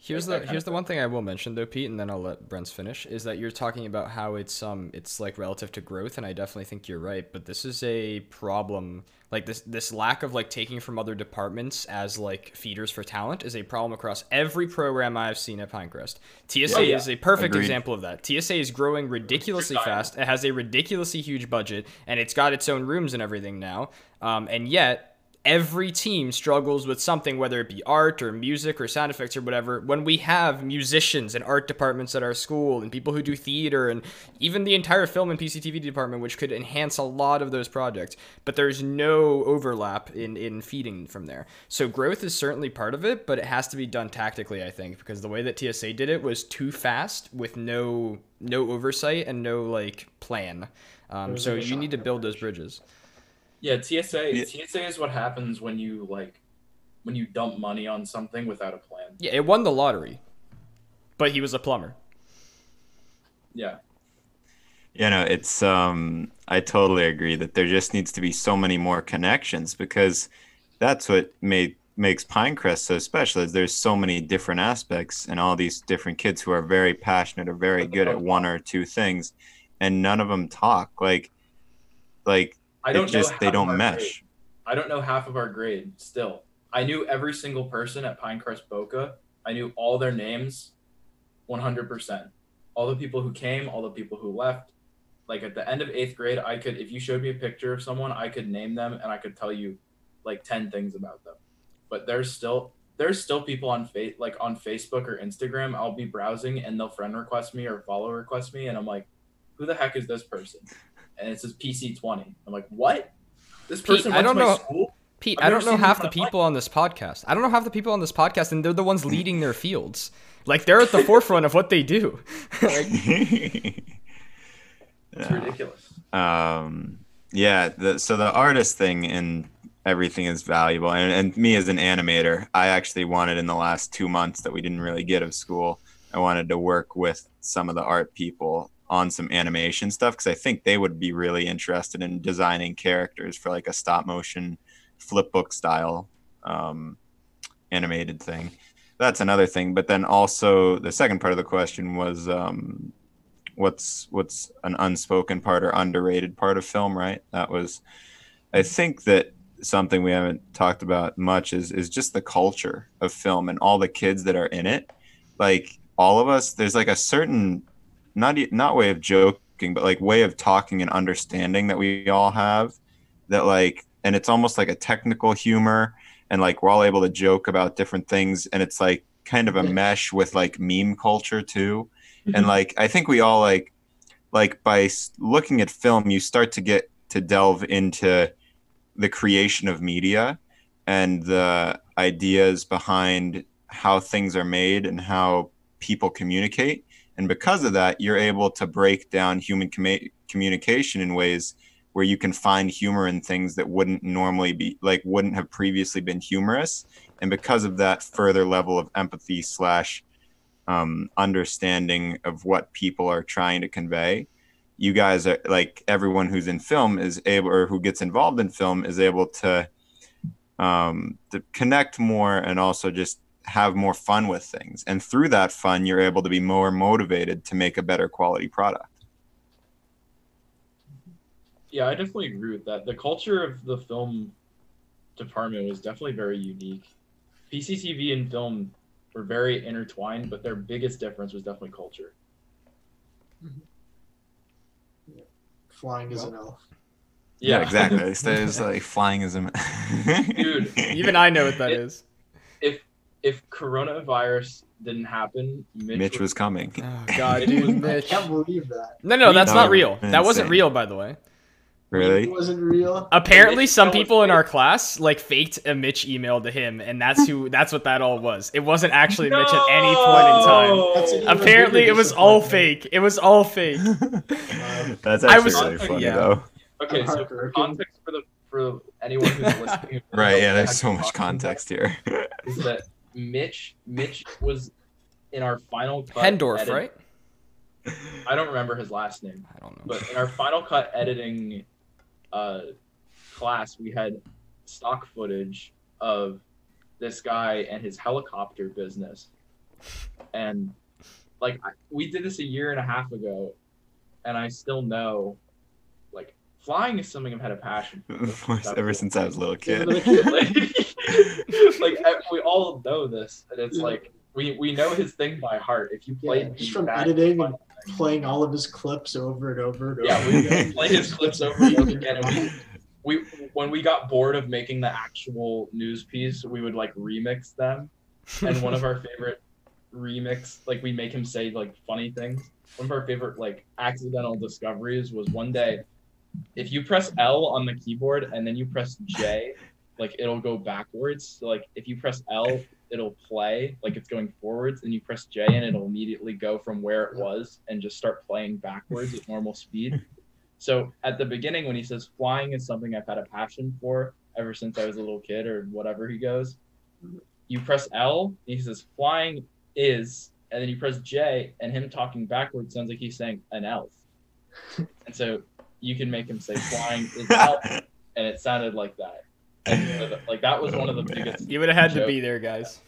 Here's the here's the one thing I will mention though, Pete, and then I'll let Brent's finish. Is that you're talking about how it's um it's like relative to growth, and I definitely think you're right. But this is a problem. Like this this lack of like taking from other departments as like feeders for talent is a problem across every program I've seen at Pinecrest. TSA Yeah. is a perfect Agreed. example of that. TSA is growing ridiculously fast. It has a ridiculously huge budget, and it's got its own rooms and everything now. Um, and yet every team struggles with something, whether it be art or music or sound effects or whatever. When we have musicians and art departments at our school and people who do theater and even the entire film and PCTV department, which could enhance a lot of those projects, but there's no overlap in, in feeding from there. So growth is certainly part of it, but it has to be done tactically, I think, because the way that TSA did it was too fast with no no oversight and no like plan. Um, so you need to build those bridges. Yeah, TSA Yeah. TSA is what happens when you like when you dump money on something without a plan. Yeah, it won the lottery, but he was a plumber. Yeah. You know, it's um I totally agree that there just needs to be so many more connections because that's what made makes Pinecrest so special is there's so many different aspects and all these different kids who are very passionate or very good at one or two things and none of them talk like like I don't just know they don't mesh. grade. I don't know half of our grade still. I knew every single person at Pinecrest Boca. I knew all their names 100%. All the people who came, all the people who left. Like at the end of 8th grade, I could if you showed me a picture of someone, I could name them and I could tell you like 10 things about them. But there's still there's still people on fa- like on Facebook or Instagram, I'll be browsing and they'll friend request me or follow request me and I'm like, who the heck is this person? And it says PC20. I'm like, what? This Pete, person I don't to my know- school? Pete, I've I don't know half the my life. people on this podcast. I don't know half the people on this podcast, and they're the ones leading their fields. Like they're at the forefront of what they do. Like, It's Yeah. ridiculous. um yeah the, so the artist thing and everything is valuable and, and me as an animator i actually wanted in the last two months that we didn't really get of school i wanted to work with some of the art people on some animation stuff because i think they would be really interested in designing characters for like a stop motion flip book style um, animated thing. That's another thing but then also the second part of the question was um, what's what's an unspoken part or underrated part of film right? That was i think that something we haven't talked about much is is just the culture of film and all the kids that are in it. Like all of us there's like a certain not not way of joking but like way of talking and understanding that we all have that like and it's almost like a technical humor and like we're all able to joke about different things and it's like kind of a mesh with like meme culture too. And mm-hmm. like i think we all like like by looking at film, you start to get to delve into the creation of media and the ideas behind how things are made and how people communicate. And because of that, you're able to break down human commu- communication in ways where you can find humor in things that wouldn't normally be like wouldn't have previously been humorous. And because of that further level of empathy slash um, understanding of what people are trying to convey you guys are like everyone who's in film is able or who gets involved in film is able to um, to connect more and also just have more fun with things and through that fun you're able to be more motivated to make a better quality product Yeah, I definitely agree with that. The culture of the film department was definitely very unique. PCTV and film were very intertwined, but their biggest difference was definitely culture. Mm-hmm. Flying as an elf. yeah, exactly it's, it's like flying is a Dude, Even I know what that It- is. if coronavirus didn't happen, Mitch, mitch was coming Oh God, dude, was- I can't believe that. No, no, that's No, not real. That wasn't real, by the way. really It wasn't real. Apparently, Mitch some people in fake. our class like faked a Mitch email to him, and that's who. That's what that all was. It wasn't actually Mitch at any point in time. That's an even Apparently, it was all fake. It was all fake. That's I actually was- really funny yeah. though. Okay, so Heartbroken. context for the for anyone who's listening. Right, yeah, there's so much context here. Is that Mitch? Mitch was in our final cut. Hendorf, edit- right? I don't remember his last name. I don't know. But in our Final Cut editing uh, class, we had stock footage of this guy and his helicopter business. And like I, we did this a year and a half ago, and I still know, like flying is something I've had a passion for. Ever since I was a little kid. like, we all know this, and it's Yeah. like we we know his thing by heart. If you play Yeah, just from editing and playing all of his clips over and over and over. Yeah, we play his clips over and over again. And we, we, when we got bored of making the actual news piece, we would like remix them. And one of our favorite remix, like we make him say like funny things. One of our favorite like accidental discoveries was one day, if you press L on the keyboard and then you press J, like it'll go backwards. So like if you press L, it'll play like it's going forwards, and you press J and it'll immediately go from where it was and just start playing backwards at normal speed. So at the beginning, when he says flying is something I've had a passion for ever since I was a little kid or whatever he goes, you press L, and he says flying is, and then you press J, and him talking backwards sounds like he's saying an elf. and so you can make him say flying is elf, and it sounded like that. And like that was one of the Oh, man. biggest. You would have had to be there, guys.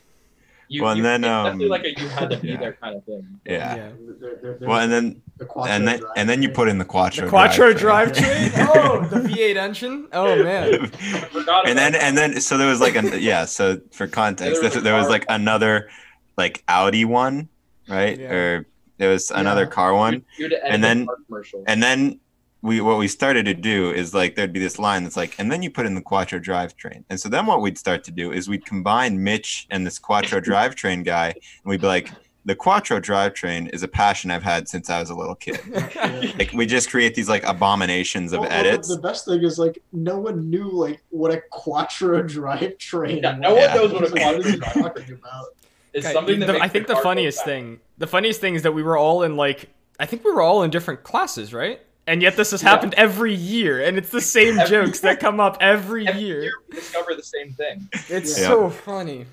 You, Well, and you, then, it's um, like a you had to be yeah. there kind of thing. yeah. They're- they're- they're Well, and then the and then drive and then you put in the quattro. The Quattro drive drivetrain. Oh, the V8 engine. Oh man. I forgot and then about and then so there was like a yeah. So for context, There was there, there was like another like Audi one, right? Yeah. Or there was another Yeah. car one. You- you had and then- commercial. And then we what we started to do is like there'd be this line that's like, and then you put in the Quattro drivetrain. And so then what we'd start to do is we'd combine Mitch and this Quattro drivetrain guy, and we'd be like, the Quattro drivetrain is a passion I've had since I was a little kid. Like we just create these like abominations of Well, well, edits. The best thing is like no one knew like what a Quattro drivetrain. Yeah, no one knows what a Quattro what drivetrain talking about? it's Okay, something that the- I think the funniest thing, the funniest thing is that we were all in like, I think we were all in different classes, right? And yet this has Yeah. happened every year, and it's the same Every- jokes that come up every, Every year. year we discover the same thing. It's Yeah. so funny.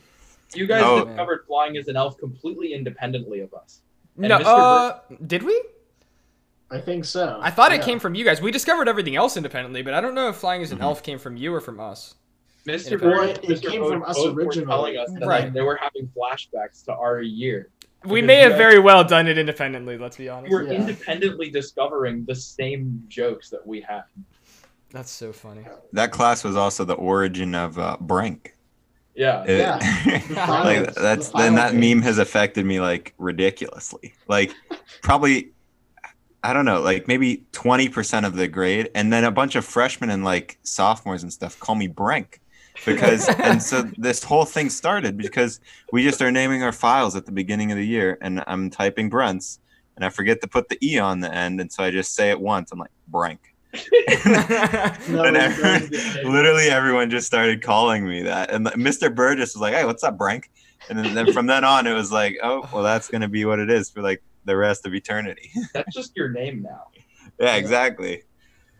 You guys Oh. discovered flying as an elf completely independently of us. And No, Mr. uh, did we? I think so. I thought it came from you guys. We discovered everything else independently, but I don't know if flying as an Mhm. elf came from you or from us. Mr. Well, Bird, it- it Mr. came Bode from us both were originally. telling us that Right. they were having flashbacks to our year. We may have very well done it independently. Let's be We honest. were Yeah. independently discovering the same jokes that we had. That's so funny. that class was also the origin of uh, Brink. Yeah. It- Yeah. Like that's the then that final meme has affected me like ridiculously. Like probably I don't know, like maybe 20% of the grade and then a bunch of freshmen and like sophomores and stuff call me Brink. Because and so this whole thing started because we just are naming our files at the beginning of the year and I'm typing Brents and I forget to put the e on the end, and so I just say it once. I'm like Brank. No, and no, everyone, literally everyone just started calling me that. And Mr. Burgess was like, "Hey, what's up, Brank?" And then, then from then on, it was like, "Oh, well, that's gonna be what it is for like the rest of eternity." That's just your name now. yeah, exactly.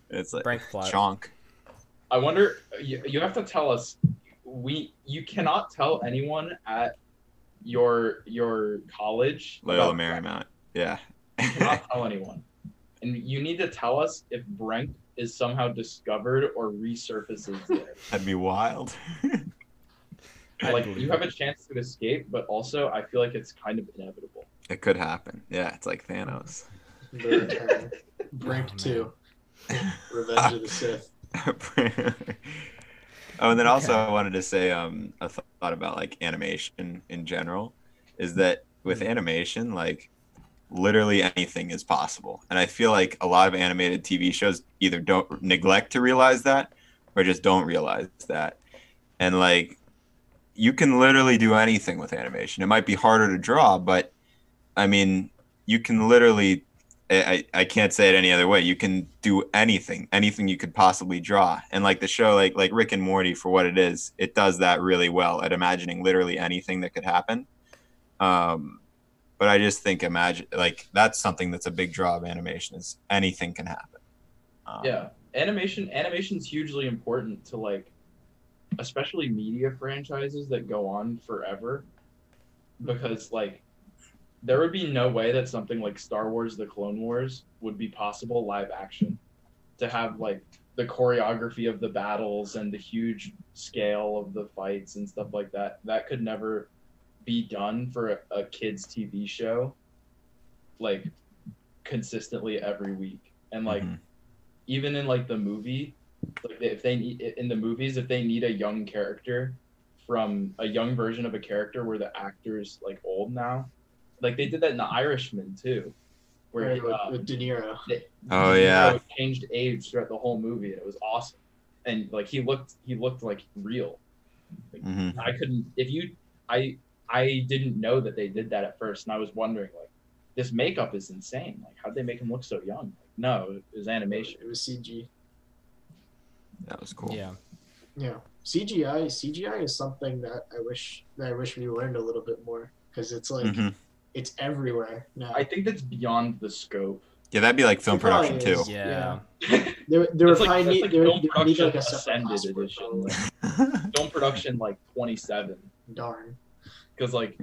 It's like Brank chonk. I wonder. You, you have to tell us. We you cannot tell anyone at your your college. Loyola about Brent. Marymount. Yeah. You cannot tell anyone, and you need to tell us if Brent is somehow discovered or resurfaces there. That'd be wild. Like you have a chance to escape, but also I feel like it's kind of inevitable. it could happen. Yeah, it's like Thanos. The return. Brink Oh, two. Revenge of the Sith. oh, and then also Okay. I wanted to say um, a th- thought about like animation in general is that with animation, like literally anything is possible, and I feel like a lot of animated TV shows either don't neglect to realize that or just don't realize that, and like you can literally do anything with animation. It might be harder to draw, but I mean, you can literally I, I can't say it any other way. You can do anything, anything you could possibly draw. And like the show, like like Rick and Morty, for what it is, it does that really well at imagining literally anything that could happen. Um, but I just think imagine like that's something that's a big draw of animation is anything can happen. Um, Yeah, animation animation's hugely important to like, especially media franchises that go on forever, because like, there would be no way that something like Star Wars: The Clone Wars would be possible live action, to have like the choreography of the battles and the huge scale of the fights and stuff like that. That could never be done for a, a kids TV show, like consistently every week, and like mhm. even in like the movie like if they need in the movies if they need a young character from a young version of a character where the actor's like old now like they did that in the irishman too where Right, with, uh, with De Niro. they- Oh, De yeah. Changed age throughout the whole movie and it was awesome and like he looked he looked like real Mhm. i couldn't if you i i didn't know that they did that at first and i was wondering like this makeup is insane like how'd they make him look so young like, no it was animation It was CG. That was cool. Yeah. Yeah, CGI. CGI is something that I wish that I wish we learned a little bit more because it's like Mhm. It's everywhere now. i think that's beyond the scope Yeah, that'd be like film It probably production too. is. Yeah. there, there would That's like- probably need like there, film there would need like a production ascended edition. probably. film production like 27 Darn. because like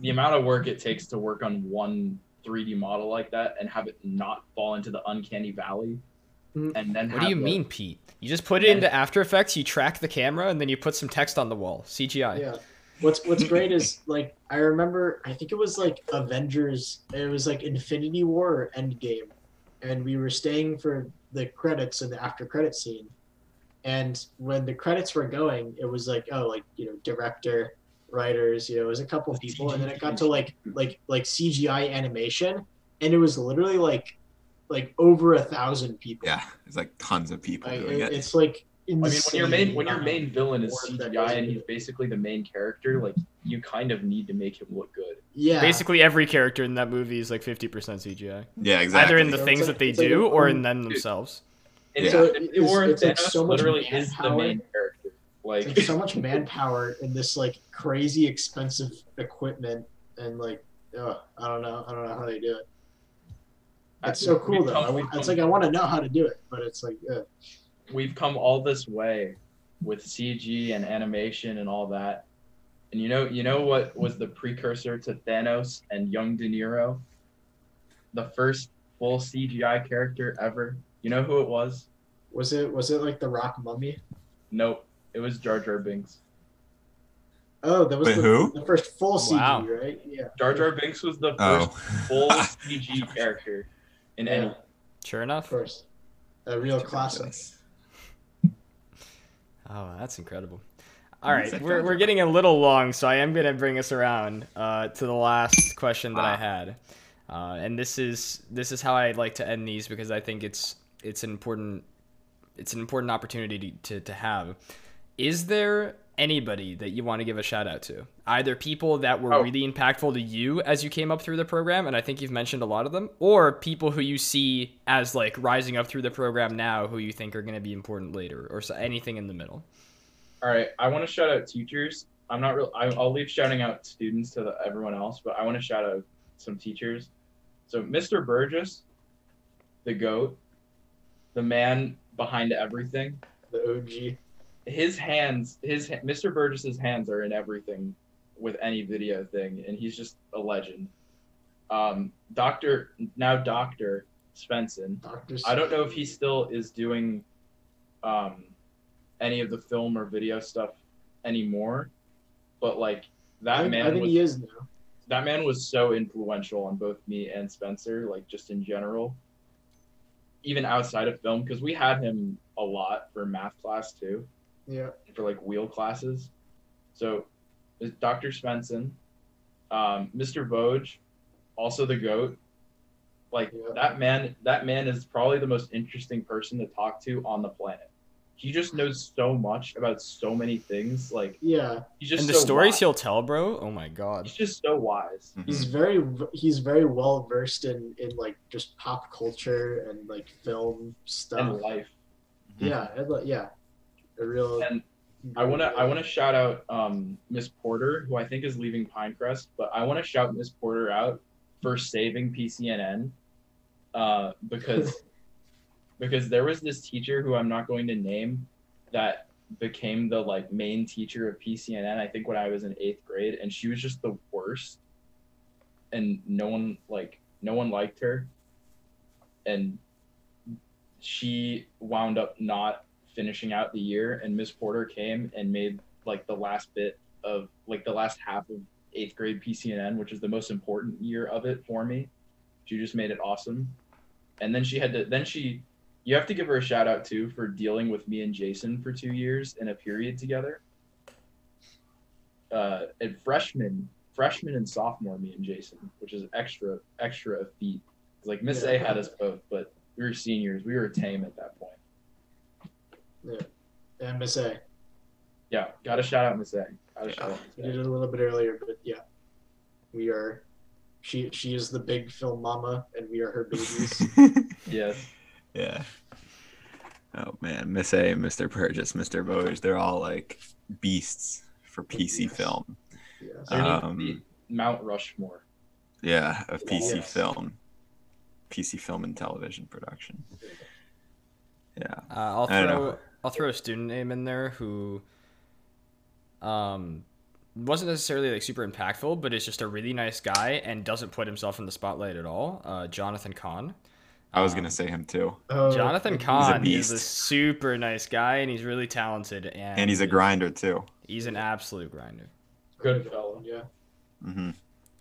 the amount of work it takes to work on one 3d model like that and have it not fall into the uncanny valley Mm. and then What do you the- mean, Pete? You just put it into After Effects, you track the camera, and then you put some text on the wall. CGI. Yeah. What's What's great is like I remember I think it was like Avengers. It was like Infinity War or Endgame, and we were staying for the credits and the after credit scene. And when the credits were going, it was like oh like you know director, writers, you know, it was a couple of people, and then it got to like like like CGI animation, and it was literally like like over a thousand people. Yeah, it's like tons of people Like, doing it- it. it's like I mean, when your main when your main villain is CGI and he's basically the main character, like you kind of need to make him look good. yeah Basically, every character in that movie is like 50% CGI. Yeah, exactly. Either in the So things like- that they it's like do or in them themselves. And Yeah. So Infinity it's- War it's like so much literally is the manpower. main character. Like It's like so much manpower in this like crazy expensive equipment and like ugh, I don't know I don't know how they do it. It's so cool though. I, we've it's like I want to know how to do it, but it's like uh, we've come all this way with CG and animation and all that. And you know, you know what was the precursor to Thanos and young De Niro? The first full CGI character ever. You know who it was? was it was it like the Rock Mummy? Nope. It was Jar Jar Binks. Oh, that was Wait, the, who? the first full CG, Wow. right? Yeah. Jar Jar Binks was the Oh. first full CG character in any. Yeah, Sure of enough. course. A real classic. Oh, that's incredible. All right, we're, we're getting a little long, so I am going to bring us around uh, to the last question that I Ah. had, uh, and this is this is how I like to end these because I think it's it's an important it's an important opportunity to, to, to have. Is there anybody that you want to give a shout out to? Either people that were Oh. really impactful to you as you came up through the program, and I think you've mentioned a lot of them, or people who you see as like rising up through the program now who you think are going to be important later, or so, anything in the middle. All right, I want to shout out teachers. I'm not real. I'll leave shouting out students to the, everyone else, but I want to shout out some teachers. So Mr. Burgess, the goat, the man behind everything. The OG. His hands, his Mr. Burgess's hands are in everything with any video thing, and he's just a legend. Um, Doctor now Doctor Svensson. Doctor. I don't know if he still is doing um, any of the film or video stuff anymore, but like that I man I think was he is now. that man was so influential on both me and Spencer, like just in general, even outside of film, because we had him a lot for math class too, Yeah. for like wheel classes. So, is Dr. Svensson, um, Mr. Vogue, also the goat. Like Yeah. that man, that man is probably the most interesting person to talk to on the planet. He just knows so much about so many things. Like Yeah. he's just and the so stories wise. he'll tell, bro. Oh my god. He's just so wise. Mhm. He's very he's very well versed in in like just pop culture and like film stuff. And life. Yeah, and, yeah, a real. And I wanna I wanna shout out um, Miss Porter, who I think is leaving Pinecrest, but I wanna shout Miss Porter out for saving PCNN, uh, because because there was this teacher who I'm not going to name that became the like main teacher of PCNN. I think when I was in eighth grade, and she was just the worst, and no one like no one liked her, and she wound up not finishing out the year and miss porter came and made like the last bit of like the last half of eighth grade pcnn which is the most important year of it for me. She just made it awesome. And then she had to then she you have to give her a shout out too for dealing with me and jason for two years in a period together. Uh and freshman freshman and sophomore me and jason which is extra extra a feat. Like miss a had us both but we were seniors. We were tame at that point and Miss A. Yeah, got a shout out Miss A. Gotta shout out We did it a little bit earlier, but yeah, we are. She she is the big film mama, and we are her babies. Yes. yeah. Oh man, Miss A, Mr. Burgess, Mr. Voge, they're all like beasts for PC Yes. film. yes. There needs to Um, Mount Rushmore. Yeah, of PC Yes. film. PC film and television production. Yeah. Uh, I'll I don't throw know. I'll throw a student name in there who um wasn't necessarily like super impactful, but is just a really nice guy and doesn't put himself in the spotlight at all. Uh, Jonathan Kahn. I was Um, gonna say him too. Oh, Jonathan he's a Kahn is a super nice guy and he's really talented and, And he's a grinder too. He's an absolute grinder. Good fellow. Yeah. Mm-hmm.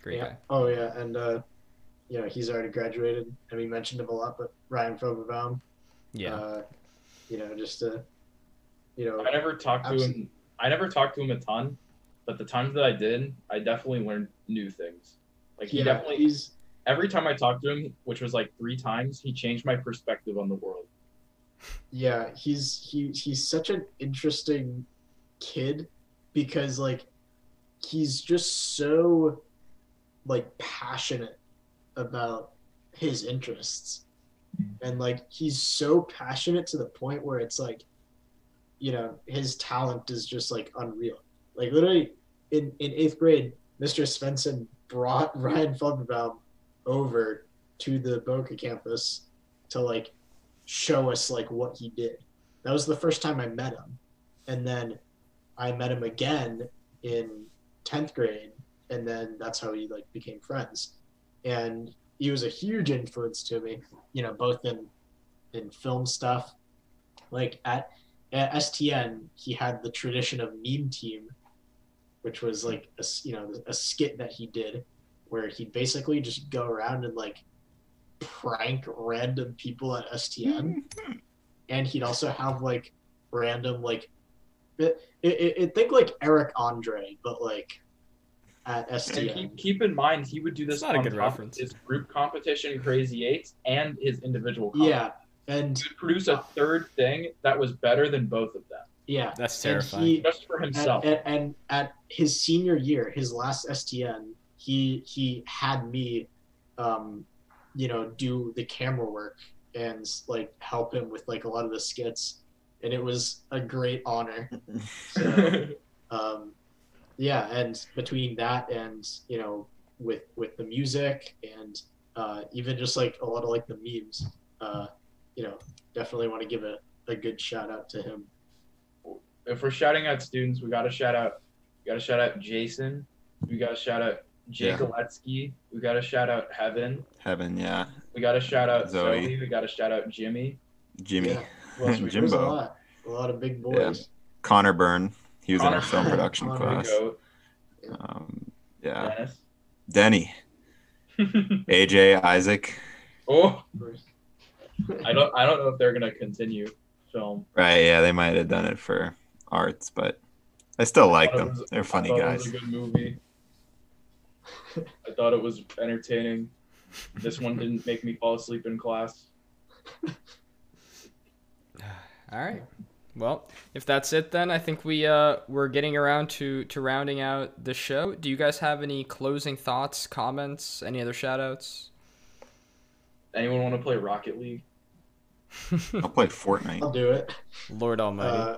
Great yeah. guy. Oh yeah, and uh, you know he's already graduated, and we mentioned him a lot. But Ryan Fogelbaum, Yeah. uh, you know, just to, you know, I never talked to him. I never talked to him a ton, but the times that I did, I definitely learned new things. Like he yeah, definitely he's every time I talked to him, which was like three times, he changed my perspective on the world. yeah he's he he's such an interesting kid because like he's just so like passionate about his interests and like he's so passionate to the point where it's like you know his talent is just like unreal. Like literally in in eighth grade mr svensson brought ryan Felderbaum over to the boca campus to like show us like what he did. That was the first time i met him. And then i met him again in 10th grade and then that's how we like became friends. And he was a huge influence to me you know both in in film stuff. Like at, at stn he had the tradition of meme team which was like a you know a skit that he did where he'd basically just go around and like prank random people at stn mm-hmm. and he'd also have like random like it, it, it think like eric andre but like at And keep, keep in mind, he would do this It's not a good top of reference. his group competition, Crazy Eights, and his individual. Comedy. yeah and He would produce a third thing that was better than both of them. Yeah, That's and terrifying. he- Just for and, himself. and, and at his senior year, his last STN, he he had me, um, you know, do the camera work and like help him with like a lot of the skits, and it was a great honor. So, um, yeah, and between that and you know, with with the music and uh, even just like a lot of like the memes, uh, you know, definitely want to give a, a good shout out to him. if we're shouting out students, we gotta shout out we gotta shout out Jason. We gotta shout out Jake Yeah. Oletsky. We gotta shout out Heaven. Heaven, yeah. We gotta shout out Zoe. Zoe. We gotta shout out Jimmy. Jimmy. Yeah. Who else we- a Jimbo. lot, a lot of big boys. Connor Byrne. He was in our film production Connor class. Um, yeah. Dennis. Denny. AJ, Isaac. oh, I don't I don't know if they're gonna continue film. Right, yeah, they might have done it for arts, but I still like thought it them. was- They're funny thought guys. It was a good movie. I thought it was entertaining. This one didn't make me fall asleep in class. All right. Well, if that's it, then I think we uh we're getting around to to rounding out the show. Do you guys have any closing thoughts, comments, any other shout outs? Anyone want to play Rocket League? I'll play Fortnite. I'll do it. Lord Almighty. Uh,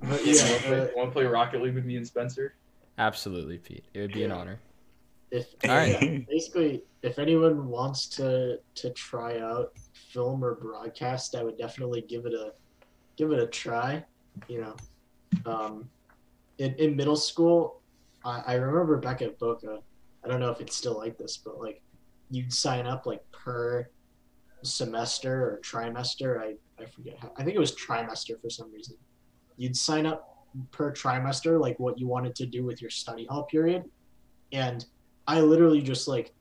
but Yeah, yeah, want, to play, want to play Rocket League with me and Spencer? Absolutely, Pete. It would be an honor. if All right. yeah, basically, if anyone wants to to try out film or broadcast, I would definitely give it a give it a try. You know, um, in in middle school, I, I remember back at Boca. I don't know if it's still like this, but like you'd sign up like per semester or trimester. I I forget how. I think it was trimester for some reason. You'd sign up per trimester, like what you wanted to do with your study hall period, and I literally just like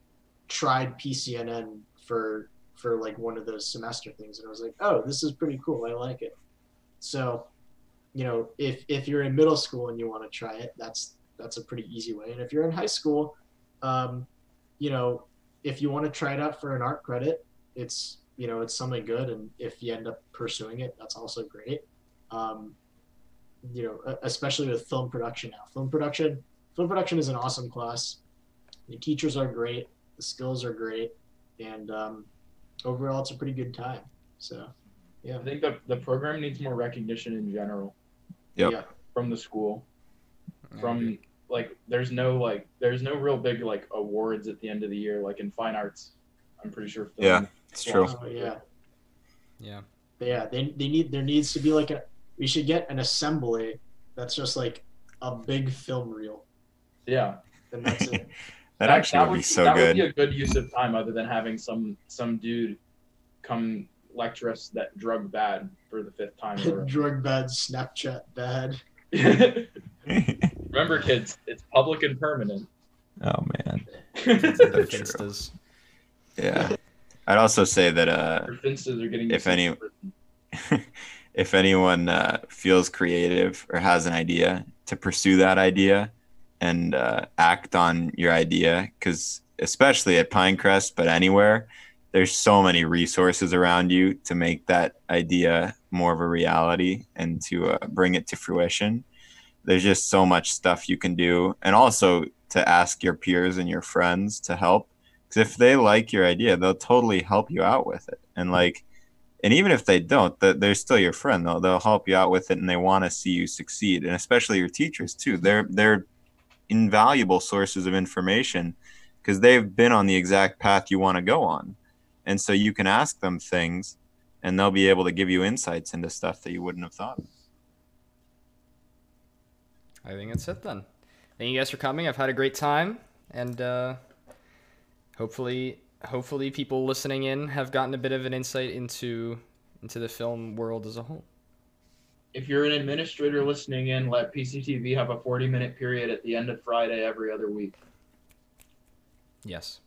tried PCNN for for like one of those semester things, and I was like, oh, this is pretty cool. I like it. So, you know, if if you're in middle school and you want to try it, that's that's a pretty easy way. And if you're in high school, um, you know, if you want to try it out for an art credit, it's you know it's something good, and if you end up pursuing it, that's also great. Um, you know, especially with film production now. Film production, film production is an awesome class. The teachers are great, the skills are great, and um, overall, it's a pretty good time. So, yeah, I think the the program needs more recognition in general. Yep. Yeah. From the school. From like there's no like there's no real big like awards at the end of the year like in fine arts. I'm pretty sure film Yeah. It's true. Oh, yeah, Yeah. But yeah. They, they need there needs to be like a we should get an assembly that's just like a big film reel, Yeah. and that's it. That actually would be so that good. would be a good use of time other than having some some dude come lecture us that drug bad for the fifth time. in a row. Drug bad, Snapchat bad. Remember, kids, it's public and permanent. oh man. Your true. Finstas. Yeah. I'd also say that uh finstas are getting. If any- if anyone uh, feels creative or has an idea to pursue that idea and uh, act on your idea because especially at pinecrest but anywhere there's so many resources around you to make that idea more of a reality and to uh, bring it to fruition. There's just so much stuff you can do. And also to ask your peers and your friends to help because if they like your idea they'll totally help you out with it. And like and even if they don't they're still your friend. They'll, they'll help you out with it and they want to see you succeed. And especially your teachers too. They're they're invaluable sources of information because they've been on the exact path you want to go on and so you can ask them things and they'll be able to give you insights into stuff that you wouldn't have thought of. I think that's it then. Thank you guys for coming. I've had a great time, and uh, hopefully, hopefully, people listening in have gotten a bit of an insight into into the film world as a whole. If you're an administrator listening in, let PCTV have a 40 minute period at the end of Friday every other week. Yes.